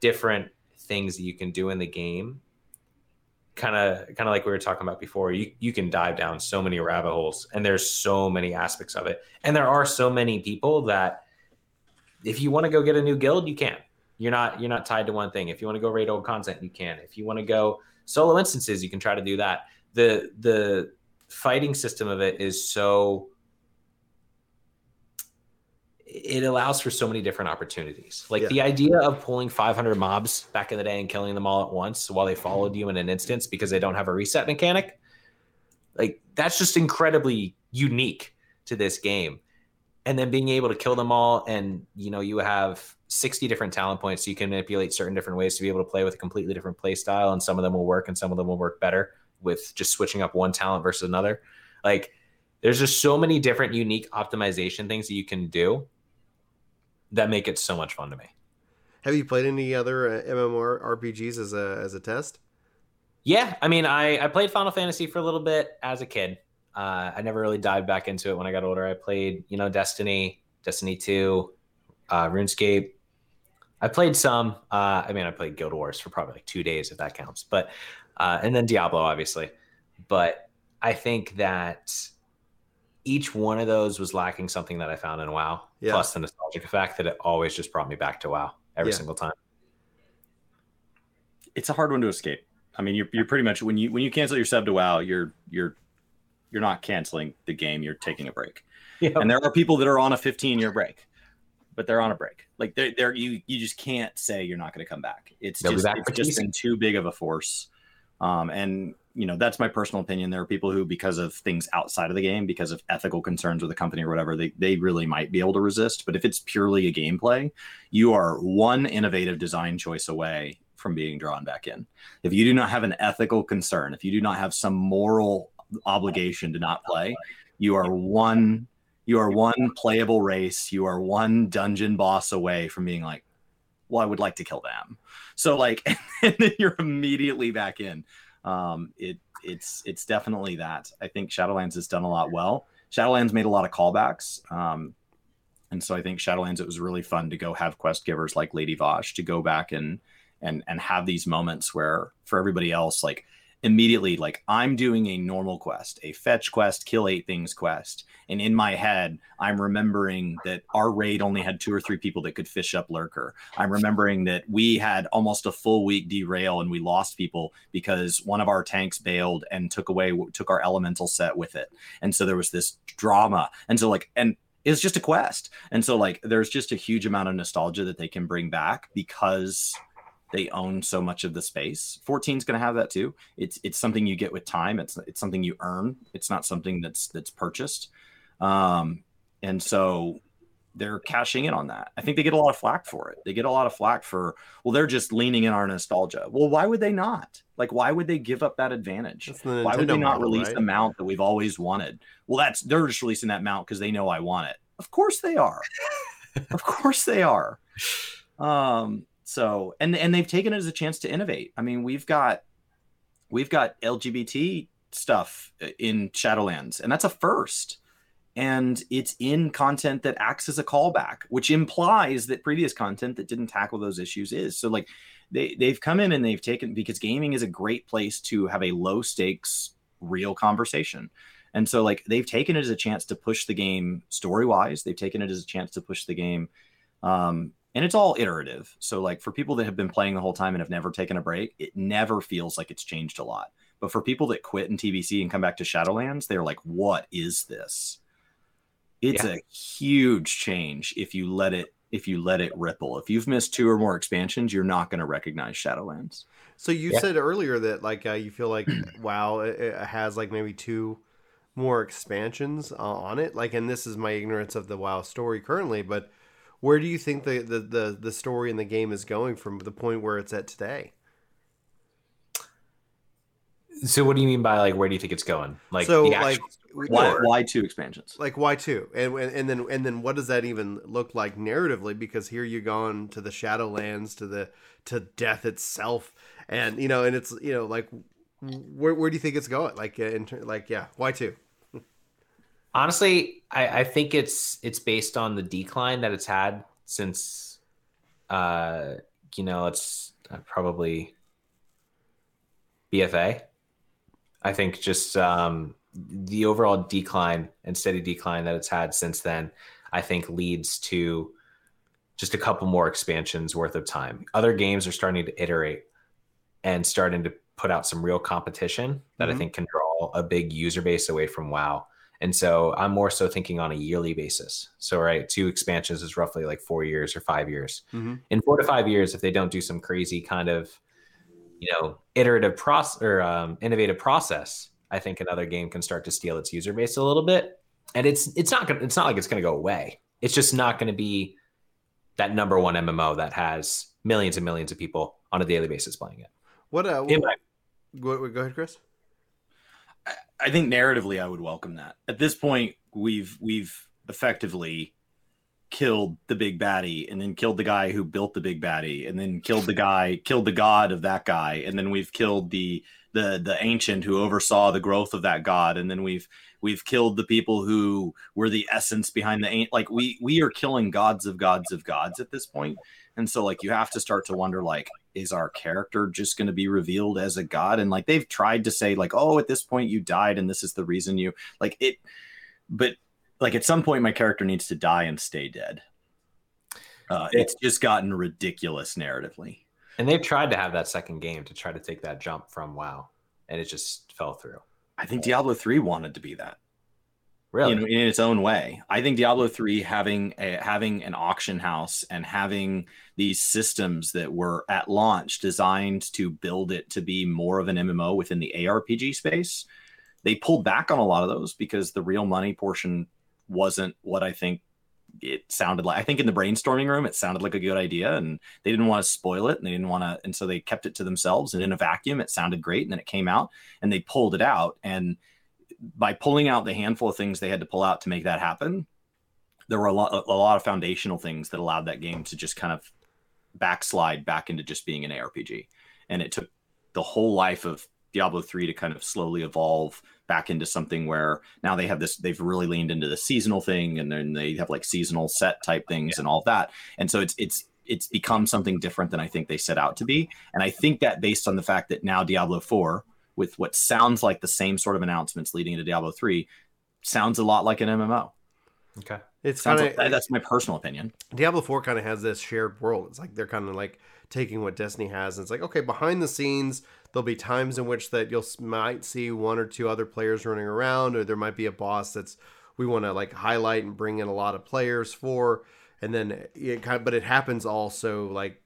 different things that you can do in the game. Kind of kind of like we were talking about before, you you can dive down so many rabbit holes and there's so many aspects of it. And there are so many people that if you want to go get a new guild, you can. You're not you're not tied to one thing. If you want to go raid old content, you can. If you want to go solo instances you can try to do that the the it allows for so many different opportunities. Like Yeah. the idea of pulling 500 mobs back in the day and killing them all at once while they followed mm-hmm. you in an instance because they don't have a reset mechanic. Like that's just incredibly unique to this game. And then being able to kill them all and you know you have 60 different talent points so you can manipulate certain different ways to be able to play with a completely different play style and some of them will work and some of them will work better with just switching up one talent versus another. Like there's just so many different unique optimization things that you can do that make it so much fun to me. Have you played any other uh, MMORPGs as a as a test? Yeah, I mean, I I played Final Fantasy for a little bit as a kid. Uh, I never really dived back into it when I got older. I played, you know, Destiny, Destiny Two, uh, RuneScape. I played some. Uh, I mean, I played Guild Wars for probably like two days, if that counts. But uh, and then Diablo, obviously. But I think that each one of those was lacking something that I found in WoW. Yeah. Plus the nostalgic fact that it always just brought me back to WoW every Yeah. single time. it's a hard one to escape. I mean, you're, you're pretty much when you when you cancel your sub to WoW, you're you're you're not canceling the game. You're taking a break. Yeah. And there are people that are on a 15 year break, but they're on a break. Like they're, they're you you just can't say you're not going to come back. It's They'll just back it's just been too big of a force. Um, and you know that's my personal opinion. There are people who, because of things outside of the game, because of ethical concerns with the company or whatever, they they really might be able to resist. But if it's purely a gameplay, you are one innovative design choice away from being drawn back in. If you do not have an ethical concern, if you do not have some moral obligation to not play, you are one you are one playable race, you are one dungeon boss away from being like, well, I would like to kill them. So like <laughs> and then you're immediately back in. Um it it's it's definitely that. I think Shadowlands has done a lot well. Shadowlands made a lot of callbacks. Um and so I think Shadowlands it was really fun to go have quest givers like Lady Vashj to go back and and and have these moments where for everybody else like immediately like i'm doing a normal quest a fetch quest kill eight things quest and in my head i'm remembering that our raid only had two or three people that could fish up lurker. I'm remembering that we had almost a full week derail and we lost people because one of our tanks bailed and took away took our elemental set with it. And so there was this drama. And so like and it's just a quest. And so like there's just a huge amount of nostalgia that they can bring back because they own so much of the space. 14 is going to have that too. It's it's something you get with time. It's it's something you earn. It's not something that's that's purchased. Um, and so they're cashing in on that. I think they get a lot of flack for it. They get a lot of flack for well, they're just leaning in our nostalgia. Well, why would they not? Like, why would they give up that advantage? Why would they not model, release right? the mount that we've always wanted? Well, that's they're just releasing that mount because they know I want it. Of course they are. <laughs> of course they are. Um, so and and they've taken it as a chance to innovate. I mean, we've got we've got LGBT stuff in Shadowlands, and that's a first. And it's in content that acts as a callback, which implies that previous content that didn't tackle those issues is. So like they they've come in and they've taken because gaming is a great place to have a low stakes real conversation. And so like they've taken it as a chance to push the game story wise. They've taken it as a chance to push the game um, and it's all iterative. So, like for people that have been playing the whole time and have never taken a break, it never feels like it's changed a lot. But for people that quit in TBC and come back to Shadowlands, they're like, "What is this?" It's Yeah. a huge change if you let it if you let it ripple. If you've missed two or more expansions, you're not going to recognize Shadowlands. So you Yeah. said earlier that like uh, you feel like <clears throat> WoW it, it has like maybe two more expansions uh, on it. Like, and this is my ignorance of the WoW story currently, but where do you think the the the, the story in the game is going from the point where it's at today? So what do you mean by like where do you think it's going? Like so the like Why why two expansions? like why two and and and then and then what does that even look like narratively because here you're going to the shadowlands to the to death itself and you know and it's you know like where, where do you think it's going like uh, in like yeah why two honestly I, I think it's it's based on the decline that it's had since uh you know it's uh, probably bfa i think just um the overall decline and steady decline that it's had since then i think leads to just a couple more expansions worth of time. Other games are starting to iterate and starting to put out some real competition that Mhm. i think can draw a big user base away from wow And so I'm more so thinking on a yearly basis. So, right, two expansions is roughly like four years or five years. Mm-hmm. In four to five years, if they don't do some crazy kind of, you know, iterative process or um, innovative process, I think another game can start to steal its user base a little bit. And it's it's not gonna it's not like it's gonna go away. It's just not gonna be that number one MMO that has millions and millions of people on a daily basis playing it. What? Uh, what, my- go, go ahead, Chris. I think narratively, I would welcome that. At this point, we've we've effectively killed the big baddie, and then killed the guy who built the big baddie, and then killed the guy, killed the god of that guy, and then we've killed the the the ancient who oversaw the growth of that god, and then we've we've killed the people who were the essence behind the like we we are killing gods of gods of gods at this point, and so like you have to start to wonder like is our character just going to be revealed as a god? And like they've tried to say like oh at this point you died and this is the reason you like it but like at some point my character needs to die and stay dead. Uh, it's just gotten ridiculous narratively. And they've tried to have that second game to try to take that jump from WoW, and it just fell through. i think diablo 3 wanted to be that Really? in its own way. I think Diablo three having a, having an auction house and having these systems that were at launch designed to build it to be more of an MMO within the ARPG space, they pulled back on a lot of those because the real money portion wasn't what I think it sounded like. I think in the brainstorming room, it sounded like a good idea, and they didn't want to spoil it, and they didn't want to, and so they kept it to themselves. And in a vacuum, it sounded great, and then it came out, and they pulled it out, and by pulling out the handful of things they had to pull out to make that happen, there were a lot, a lot of foundational things that allowed that game to just kind of backslide back into just being an ARPG. And it took the whole life of Diablo 3 to kind of slowly evolve back into something where now they have this, they've really leaned into the seasonal thing and then they have like seasonal set type things and all that. And so it's, it's, it's become something different than I think they set out to be. And I think that based on the fact that now Diablo 4, with what sounds like the same sort of announcements leading into Diablo 3 sounds a lot like an MMO. okay. It's kind like, of that's my personal opinion. Diablo 4 kind of has this shared world. It's like they're kind of like taking what Destiny has. And it's like, okay, behind the scenes, there'll be times in which that you'll might see one or two other players running around, or there might be a boss that's we want to like highlight and bring in a lot of players for. And then it kind of, but it happens also like,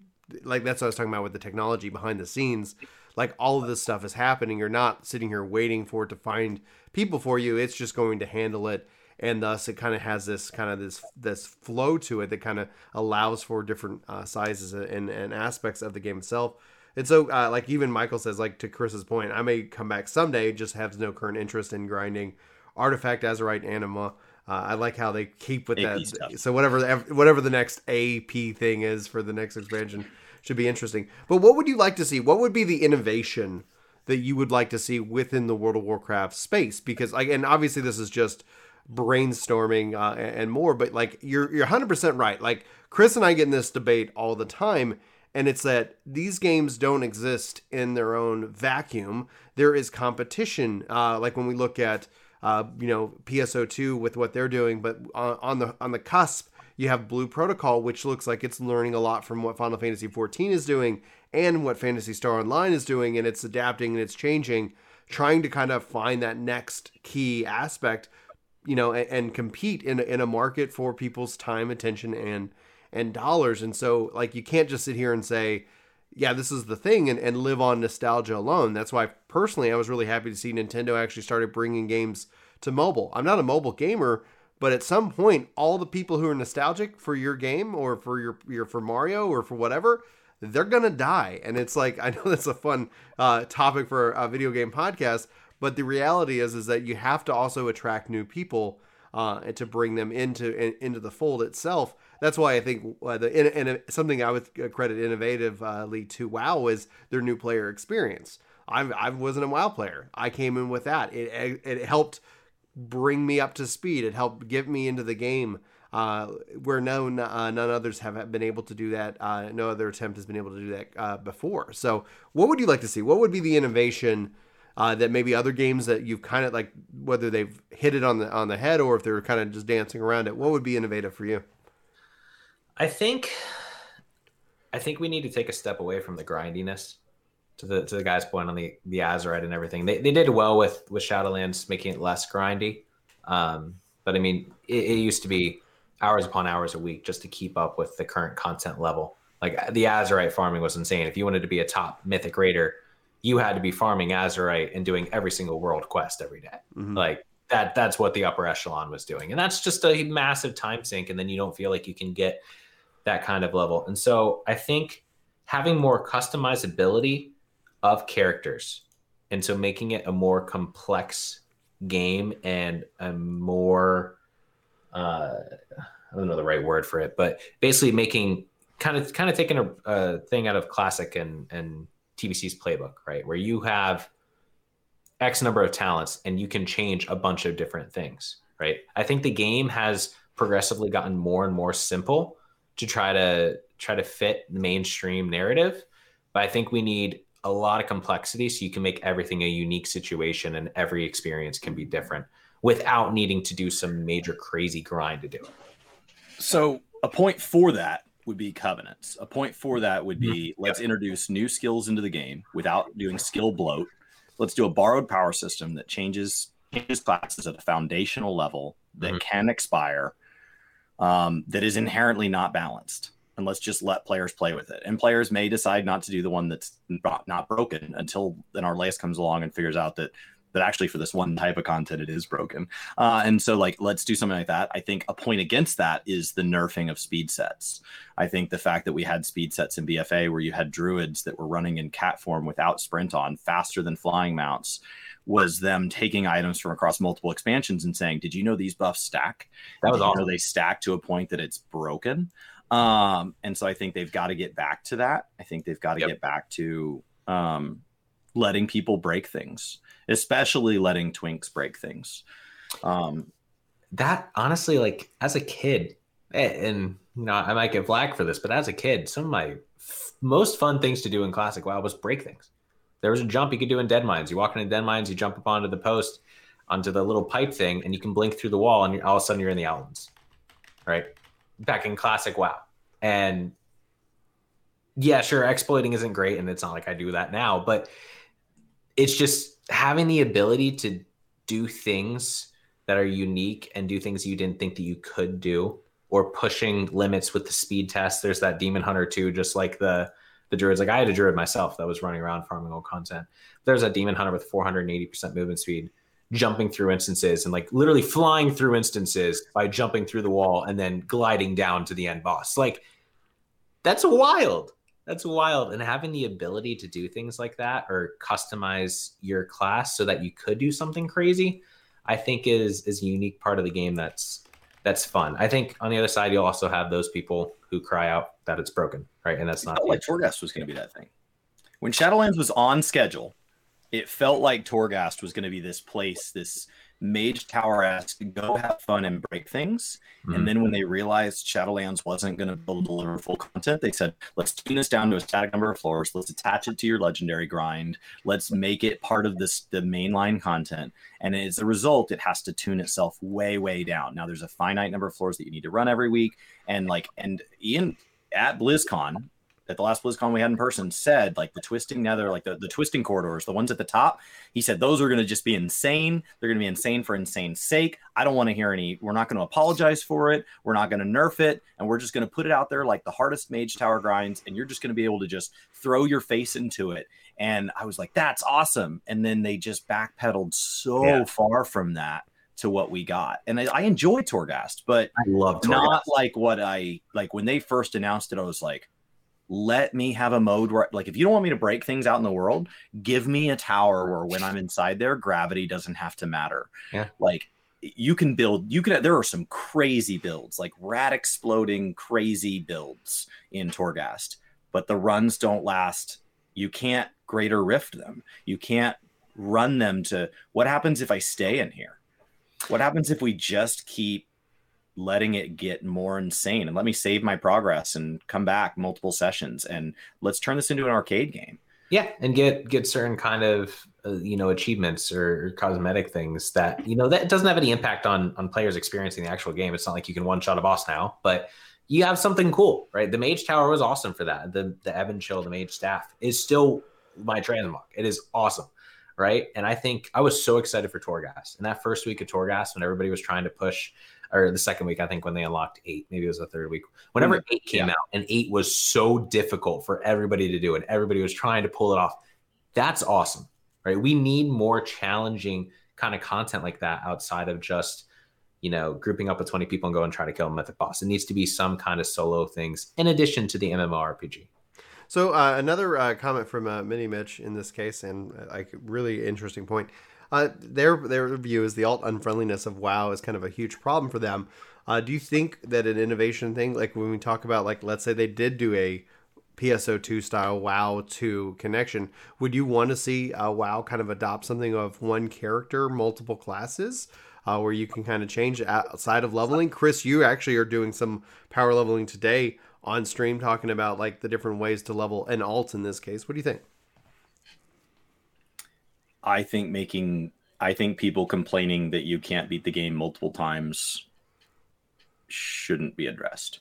like that's what I was talking about with the technology behind the scenes. Like all of this stuff is happening. You're not sitting here waiting for it to find people for you. It's just going to handle it and thus it kind of has this kind of this this flow to it that kind of allows for different uh, sizes and, and aspects of the game itself. And so, uh, like even Michael says, like to Chris's point, I may come back someday, just has no current interest in grinding Artifact, as Azerite, Anima. Uh, I like how they keep with AP that. stuff. So whatever the- whatever the next AP thing is for the next expansion should be interesting. But what would you like to see? What would be the innovation that you would like to see within the World of Warcraft space? Because like, and obviously this is just brainstorming uh, and more. But like, you're you're 100 percent right. Like Chris and I get in this debate all the time, and it's that these games don't exist in their own vacuum. There is competition. Uh, like when we look at uh, you know PSO2 with what they're doing, but on, on the on the cusp you have Blue Protocol, which looks like it's learning a lot from what Final Fantasy 14 is doing and what Phantasy Star Online is doing, and it's adapting and it's changing, trying to kind of find that next key aspect, you know, and, and compete in a, in a market for people's time, attention, and and dollars. And so, like, you can't just sit here and say, yeah, this is the thing, and, and live on nostalgia alone. That's why personally, I was really happy to see Nintendo actually started bringing games to mobile. I'm not a mobile gamer, but at some point, all the people who are nostalgic for your game or for your your for Mario or for whatever, they're gonna die. And it's like <laughs> I know that's a fun uh, topic for a video game podcast, but the reality is is that you have to also attract new people uh, and to bring them into in, into the fold itself. That's why I think uh, the and, something I would credit innovatively to WoW is their new player experience. I I wasn't a WoW player. I came in with that. It it helped bring me up to speed. It helped get me into the game uh, where no uh, none others have been able to do that. Uh, no other attempt has been able to do that uh, before. So, what would you like to see? What would be the innovation uh, that maybe other games that you've kind of like, whether they've hit it on the on the head or if they're kind of just dancing around it? What would be innovative for you? I think I think we need to take a step away from the grindiness. To the to the guy's point on the the Azerite and everything, they, they did well with with Shadowlands, making it less grindy. Um, but I mean, it, it used to be hours upon hours a week just to keep up with the current content level. Like the Azerite farming was insane. If you wanted to be a top mythic raider, you had to be farming Azerite and doing every single world quest every day. Mhm. Like that that's what the upper echelon was doing. And that's just a massive time sink and then you don't feel like you can get that kind of level. And so I think having more customizability of characters and so making it a more complex game and a more uh I don't know the right word for it, but basically making kind of kind of taking a, a thing out of classic and and TBC's playbook, right? Where you have X number of talents and you can change a bunch of different things, right? I think the game has progressively gotten more and more simple to try to try to fit the mainstream narrative, but I think we need a lot of complexity so you can make everything a unique situation and every experience can be different without needing to do some major crazy grind to do it. So a point for that would be covenants. A point for that would be let's introduce new skills into the game without doing skill bloat. Let's do a borrowed power system that changes changes classes at a foundational level that Mhm. can expire, um, that is inherently not balanced. And let's just let players play with it. And players may decide not to do the one that's not, not broken until then our Arlaeus comes along and figures out that that actually for this one type of content it is broken. Uh, and so, like, let's do something like that. I think a point against that is the nerfing of speed sets. I think the fact that we had speed sets in BFA where you had druids that were running in cat form without sprint on faster than flying mounts was them taking items from across multiple expansions and saying, Did you know these buffs stack? That was Did you know awesome. they stack to a point that it's broken. Um, and so I think they've got to get back to that. I think they've got to Yep. get back to um, letting people break things, especially letting twinks break things. Um, that honestly, like as a kid, and you know, I might get black for this, but as a kid, some of my f- most fun things to do in Classic WoW was break things. There was a jump you could do in Dead Mines. You walk into Dead Mines, you jump up onto the post, onto the little pipe thing, and you can blink through the wall, and you're, all of a sudden you're in the Outlands, right? Back in Classic WoW, and yeah, sure, exploiting isn't great, and it's not like I do that now, but it's just having the ability to do things that are unique and do things you didn't think that you could do or pushing limits with the speed test. There's that demon hunter too just like the the druids. Like i had a druid myself that was running around farming old content. There's a demon hunter with 480% movement speed jumping through instances and like literally flying through instances by jumping through the wall and then gliding down to the end boss. Like that's wild. That's wild. And having the ability to do things like that or customize your class so that you could do something crazy i think is is a unique part of the game that's that's fun. I think on the other side you'll also have those people who cry out that it's broken right? And that's not like Torghast was going to be that thing. When Shadowlands was on schedule, it felt like Torghast was going to be this place, this mage tower esque go have fun and break things. Mhm. And then when they realized Shadowlands wasn't going to deliver full content, they said, let's tune this down to a static number of floors. Let's attach it to your legendary grind. Let's make it part of this the mainline content. And as a result, it has to tune itself way, way down. Now there's a finite number of floors that you need to run every week. And like, and Ion at BlizzCon, at the last BlizzCon we had in person, said like the twisting nether, like the, the twisting corridors, the ones at the top, he said those are going to just be insane. They're going to be insane for insane sake. I don't want to hear any. We're not going to apologize for it. We're not going to nerf it, and we're just going to put it out there like the hardest mage tower grinds, and you're just going to be able to just throw your face into it. And I was like, that's awesome. And then they just backpedaled so Yeah. far from that to what we got. And I, I enjoy Torghast, but i love not like what I like when they first announced it. I was like, let me have a mode where, like, if you don't want me to break things out in the world, give me a tower where when I'm inside there, gravity doesn't have to matter. Yeah. Like, you can build, you can, there are some crazy builds, like rat exploding crazy builds in Torghast, but the runs don't last. You can't greater rift them. You can't run them to what happens if I stay in here? What happens if we just keep letting it get more insane and let me save my progress and come back multiple sessions and let's turn this into an arcade game. Yeah, and get get certain kind of uh, you know achievements or, cosmetic things that you know that doesn't have any impact on on players experiencing the actual game. It's not like you can one shot a boss now, but you have something cool, right? The Mage Tower was awesome for that. The the Ebonchill, the Mage Staff, is still my transmog. It is awesome. right? And I think I was so excited for Torghast. And that first week of Torghast, when everybody was trying to push, or the second week, I think when they unlocked eight, maybe it was the third week. Whenever mm-hmm. eight came yeah. out, and eight was so difficult for everybody to do, and everybody was trying to pull it off. That's awesome, right? We need more challenging kind of content like that outside of just you know, grouping up with 20 people and go and try to kill a mythic boss. It needs to be some kind of solo things in addition to the MMORPG. So uh, another uh, comment from uh, Mini Mitch in this case, and uh, like really interesting point. Uh, their their view is the alt unfriendliness of WoW is kind of a huge problem for them. Uh, do you think that an innovation thing, like when we talk about, like let's say they did do a PSO2 style WoW 2 connection, would you want to see WoW kind of adopt something of one character, multiple classes? Uh, where you can kind of change outside of leveling. Chris, you actually are doing some power leveling today on stream talking about like the different ways to level an alt in this case. What do you think? I think making I think people complaining that you can't beat the game multiple times shouldn't be addressed.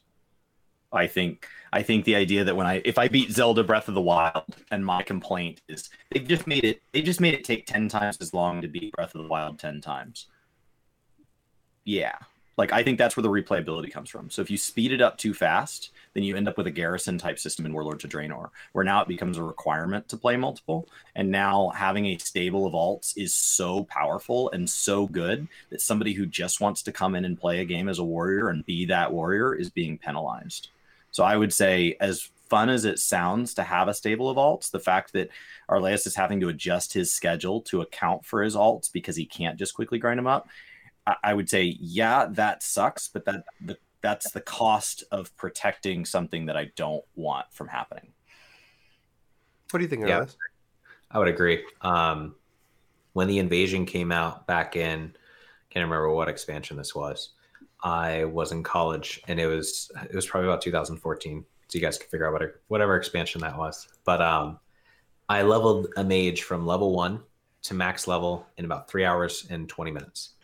I think I think the idea that when I if I beat Zelda Breath of the Wild and my complaint is they've just made it they just made it take 10 times as long to beat Breath of the Wild 10 times. Yeah. Like I think that's where the replayability comes from. So if you speed it up too fast, then you end up with a garrison type system in Warlords of Draenor, where now it becomes a requirement to play multiple. And now having a stable of alts is so powerful and so good that somebody who just wants to come in and play a game as a warrior and be that warrior is being penalized. So I would say, as fun as it sounds to have a stable of alts, the fact that Arlaeus is having to adjust his schedule to account for his alts because he can't just quickly grind them up. I would say, yeah, that sucks, but that the that's the cost of protecting something that I don't want from happening. What do you think yeah, this? I would agree. Um, when the invasion came out back in, can't remember what expansion this was. I was in college, and it was it was probably about 2014. So you guys can figure out what whatever expansion that was. But um, I leveled a mage from level one to max level in about three hours and 20 minutes,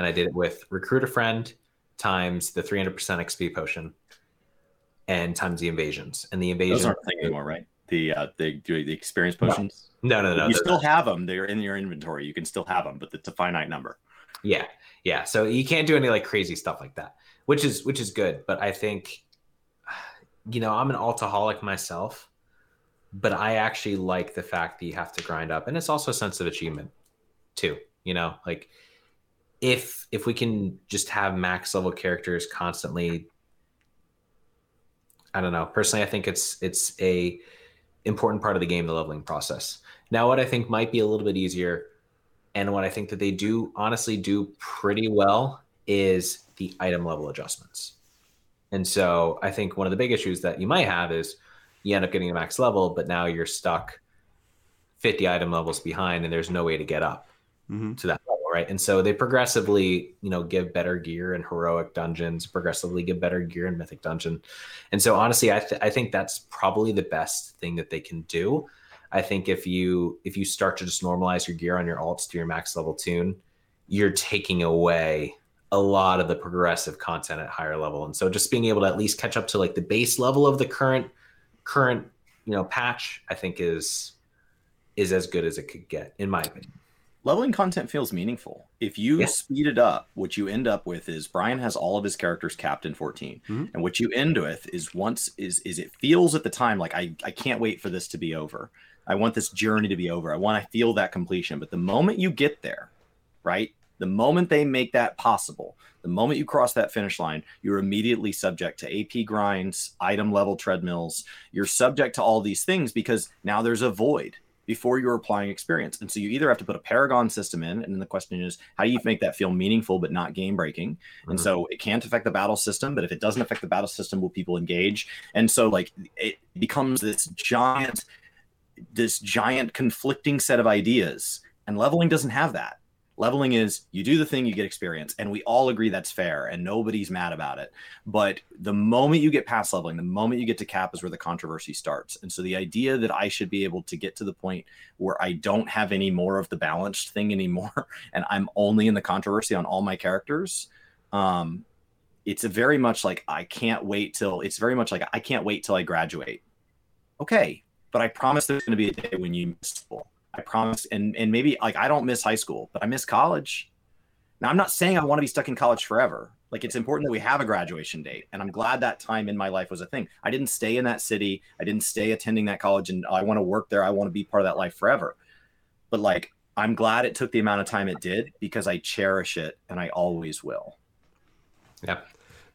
and I did it with recruit a friend times the 300% XP potion and times the invasions. And the invasions Those aren't thing anymore, right? The uh, the the experience potions. No, no, no. no you still not. have them. They're in your inventory. You can still have them, but it's a finite number. Yeah, yeah. So you can't do any like crazy stuff like that, which is which is good. But I think, you know, I'm an altaholic myself, but I actually like the fact that you have to grind up, and it's also a sense of achievement, too. You know, like if if we can just have max level characters constantly i don't know. Personally i think it's it's a important part of the game the leveling process. Now what i think might be a little bit easier and what i think that they do honestly do pretty well is the item level adjustments. And so i think one of the big issues that you might have is you end up getting a max level but now you're stuck 50 item levels behind and there's no way to get up mm-hmm. to that right? And so they progressively, you know, give better gear in heroic dungeons, progressively give better gear in mythic dungeon. And so honestly, I, th- I think that's probably the best thing that they can do. I think if you if you start to just normalize your gear on your alts to your max level tune, you're taking away a lot of the progressive content at higher level. And so just being able to at least catch up to like the base level of the current current, you know, patch, I think is is as good as it could get, in my opinion leveling content feels meaningful. If you yeah. speed it up, what you end up with is Brian has all of his characters capped in 14. Mm-hmm. And what you end with is once is is it feels at the time like I, I can't wait for this to be over. I want this journey to be over. I want to feel that completion. But the moment you get there, right? The moment they make that possible, the moment you cross that finish line, you're immediately subject to AP grinds, item level treadmills. You're subject to all these things because now there's a void before you're applying experience. And so you either have to put a Paragon system in, and then the question is, how do you make that feel meaningful but not game breaking? Mm-hmm. And so it can't affect the battle system, but if it doesn't affect the battle system, will people engage? And so like it becomes this giant, this giant conflicting set of ideas. And leveling doesn't have that. Leveling is you do the thing, you get experience, and we all agree that's fair, and nobody's mad about it. But the moment you get past leveling, the moment you get to cap is where the controversy starts. And so the idea that I should be able to get to the point where I don't have any more of the balanced thing <laughs> anymore, and I'm only in the controversy on all my characters, um, it's very much like I can't wait till it's very much like I can't wait till I graduate. Okay, but I promise there's going to be a day when you miss school I promise. And and maybe like I don't miss high school, but I miss college. Now I'm not saying I want to be stuck in college forever. Like it's important that we have a graduation date, and I'm glad that time in my life was a thing. I didn't stay in that city. I didn't stay attending that college, and I want to work there. I want to be part of that life forever. But like I'm glad it took the amount of time it did because I cherish it, and I always will. Yep.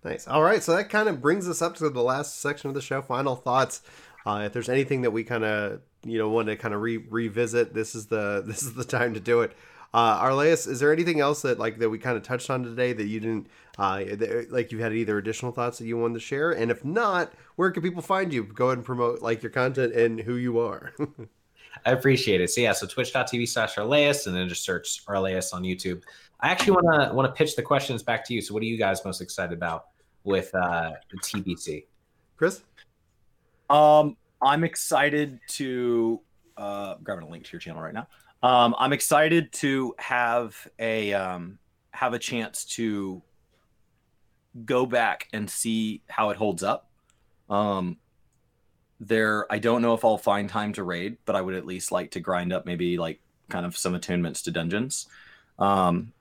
Nice. All right, so that kind of brings us up to the last section of the show. Final thoughts. Uh, if there's anything that we kind of you know want to kind of re- revisit, this is the <laughs> this is the time to do it. Uh, Arlaeus, is there anything else that like that we kind of touched on today that you didn't uh, that, like you had either additional thoughts that you wanted to share? And if not, where can people find you? Go ahead and promote like your content and who you are. <laughs> I appreciate it. So yeah, so twitch.tv slash Arlaeus and then just search Arlaeus on YouTube. I actually want to want to pitch the questions back to you. So what are you guys most excited about with uh, the TBC? Chris? Um, I'm excited to uh, grabbing a link to your channel right now. Um, I'm excited to have a um, have a chance to go back and see how it holds up. Um, there, I don't know if I'll find time to raid, but I would at least like to grind up maybe like kind of some attunements to dungeons. Um,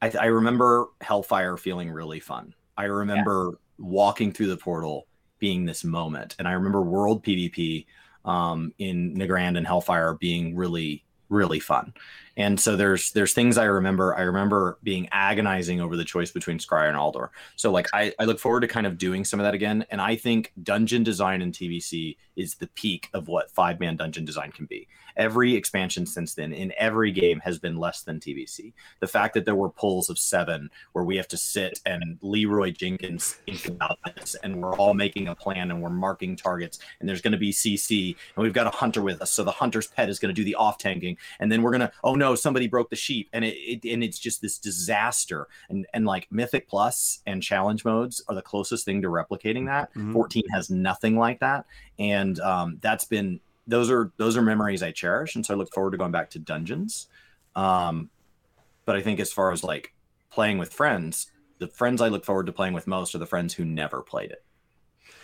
I, I remember Hellfire feeling really fun. I remember yeah. walking through the portal being this moment, and I remember World PvP um, in Nagrand and Hellfire being really really fun. And so there's there's things I remember. I remember being agonizing over the choice between Scryer and Aldor. So like I, I look forward to kind of doing some of that again. And I think dungeon design in TBC is the peak of what five man dungeon design can be. Every expansion since then in every game has been less than TBC. The fact that there were pulls of seven where we have to sit and Leeroy Jenkins think about this and we're all making a plan and we're marking targets and there's going to be CC and we've got a hunter with us. So the hunter's pet is going to do the off tanking and then we're going to, oh no, somebody broke the sheep and it, it, and it's just this disaster. And, and like Mythic Plus and challenge modes are the closest thing to replicating that. Mm-hmm. 14 has nothing like that. And um, that's been those are those are memories I cherish, and so I look forward to going back to dungeons. Um, but I think as far as like playing with friends, the friends I look forward to playing with most are the friends who never played it.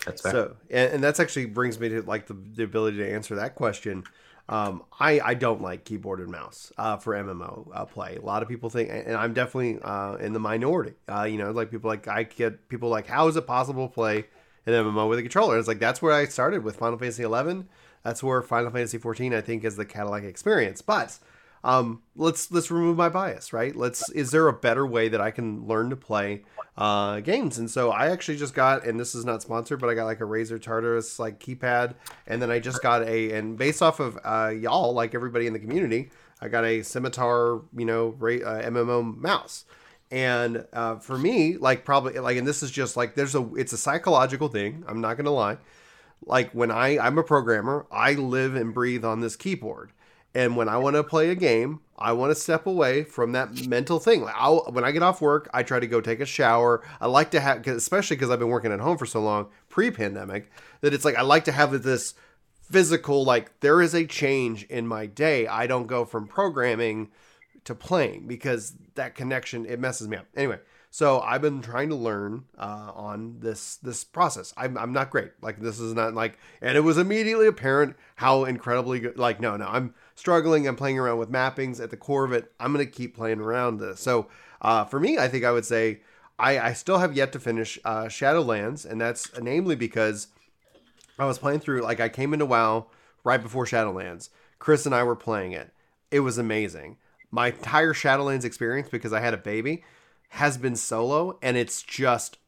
That's fair. So, and, and that's actually brings me to like the, the ability to answer that question. Um, I, I don't like keyboard and mouse uh, for MMO uh, play. A lot of people think, and I'm definitely uh, in the minority. Uh, you know, like people like I get people like, how is it possible to play an MMO with a controller? And it's like that's where I started with Final Fantasy 11 that's where Final Fantasy 14 I think is the Cadillac experience. But um, let's let's remove my bias, right? Let's is there a better way that I can learn to play uh, games? And so I actually just got, and this is not sponsored, but I got like a Razer Tartarus like keypad, and then I just got a, and based off of uh, y'all, like everybody in the community, I got a Scimitar, you know, uh, MMO mouse. And uh, for me, like probably like, and this is just like there's a, it's a psychological thing. I'm not gonna lie like when I I'm a programmer, I live and breathe on this keyboard. And when I want to play a game, I want to step away from that mental thing. Like I'll, when I get off work, I try to go take a shower. I like to have, especially because I've been working at home for so long, pre-pandemic, that it's like I like to have this physical. Like there is a change in my day. I don't go from programming to playing because that connection it messes me up. Anyway, so I've been trying to learn uh, on this this process. I'm, I'm not great. Like this is not like, and it was immediately apparent how incredibly good. Like no, no, I'm struggling. I'm playing around with mappings at the core of it. I'm gonna keep playing around this. So uh, for me, I think I would say I, I still have yet to finish uh, Shadowlands, and that's namely because I was playing through. Like I came into WoW right before Shadowlands. Chris and I were playing it. It was amazing. My entire Shadowlands experience because I had a baby has been solo and it's just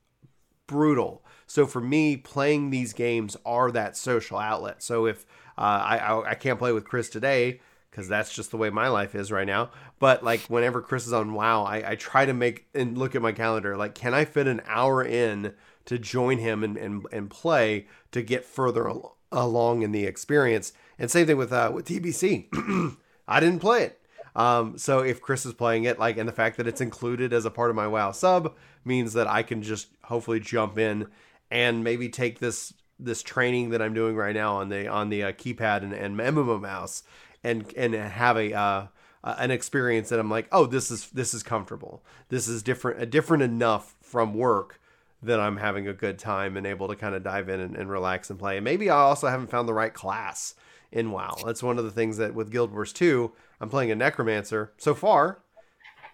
brutal. So for me, playing these games are that social outlet. So if I, I, I can't play with Chris today because that's just the way my life is right now. But like whenever Chris is on WoW, I, I try to make and look at my calendar. Like, can I fit an hour in to join him and and, and play to get further al- along in the experience? And same thing with uh, with TBC. <clears throat> I didn't play it. Um, so if Chris is playing it, like, and the fact that it's included as a part of my WoW sub means that I can just hopefully jump in and maybe take this this training that I'm doing right now on the on the uh, keypad and, and MMO mouse and and have a uh, an experience that I'm like, oh, this is this is comfortable. This is different, different enough from work that I'm having a good time and able to kind of dive in and, and relax and play. And maybe I also haven't found the right class in WoW. That's one of the things that with Guild Wars 2, I'm playing a necromancer. So far,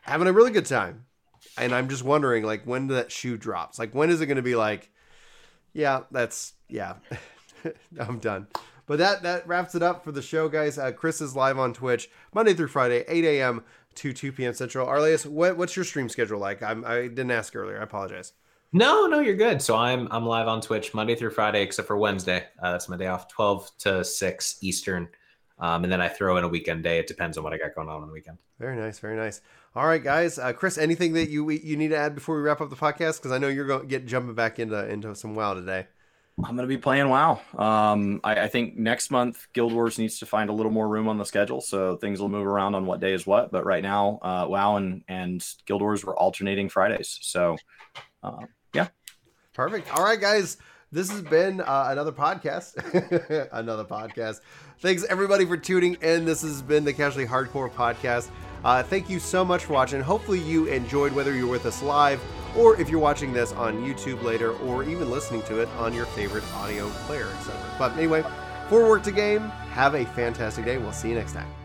having a really good time. And I'm just wondering like when that shoe drops. Like when is it going to be like yeah, that's yeah. <laughs> I'm done. But that that wraps it up for the show, guys. Uh, Chris is live on Twitch Monday through Friday, 8 a.m. to 2 p.m. Central. Arlaeus, what, what's your stream schedule like? I'm, I didn't ask earlier. I apologize. No, no, you're good. So I'm I'm live on Twitch Monday through Friday, except for Wednesday. Uh, that's my day off, 12 to 6 Eastern. Um, and then I throw in a weekend day. It depends on what I got going on on the weekend. Very nice, very nice. All right, guys. Uh, Chris, anything that you you need to add before we wrap up the podcast? Because I know you're going to get jumping back into into some WoW today. I'm going to be playing WoW. Um, I, I, think next month Guild Wars needs to find a little more room on the schedule, so things will move around on what day is what. But right now, uh, WoW and and Guild Wars were alternating Fridays. So, uh, yeah, perfect. All right, guys. This has been uh, another podcast. <laughs> another podcast. Thanks everybody for tuning in. This has been the Casually Hardcore podcast. Uh, thank you so much for watching. Hopefully, you enjoyed whether you're with us live or if you're watching this on YouTube later, or even listening to it on your favorite audio player, etc. But anyway, for work to game, have a fantastic day. We'll see you next time.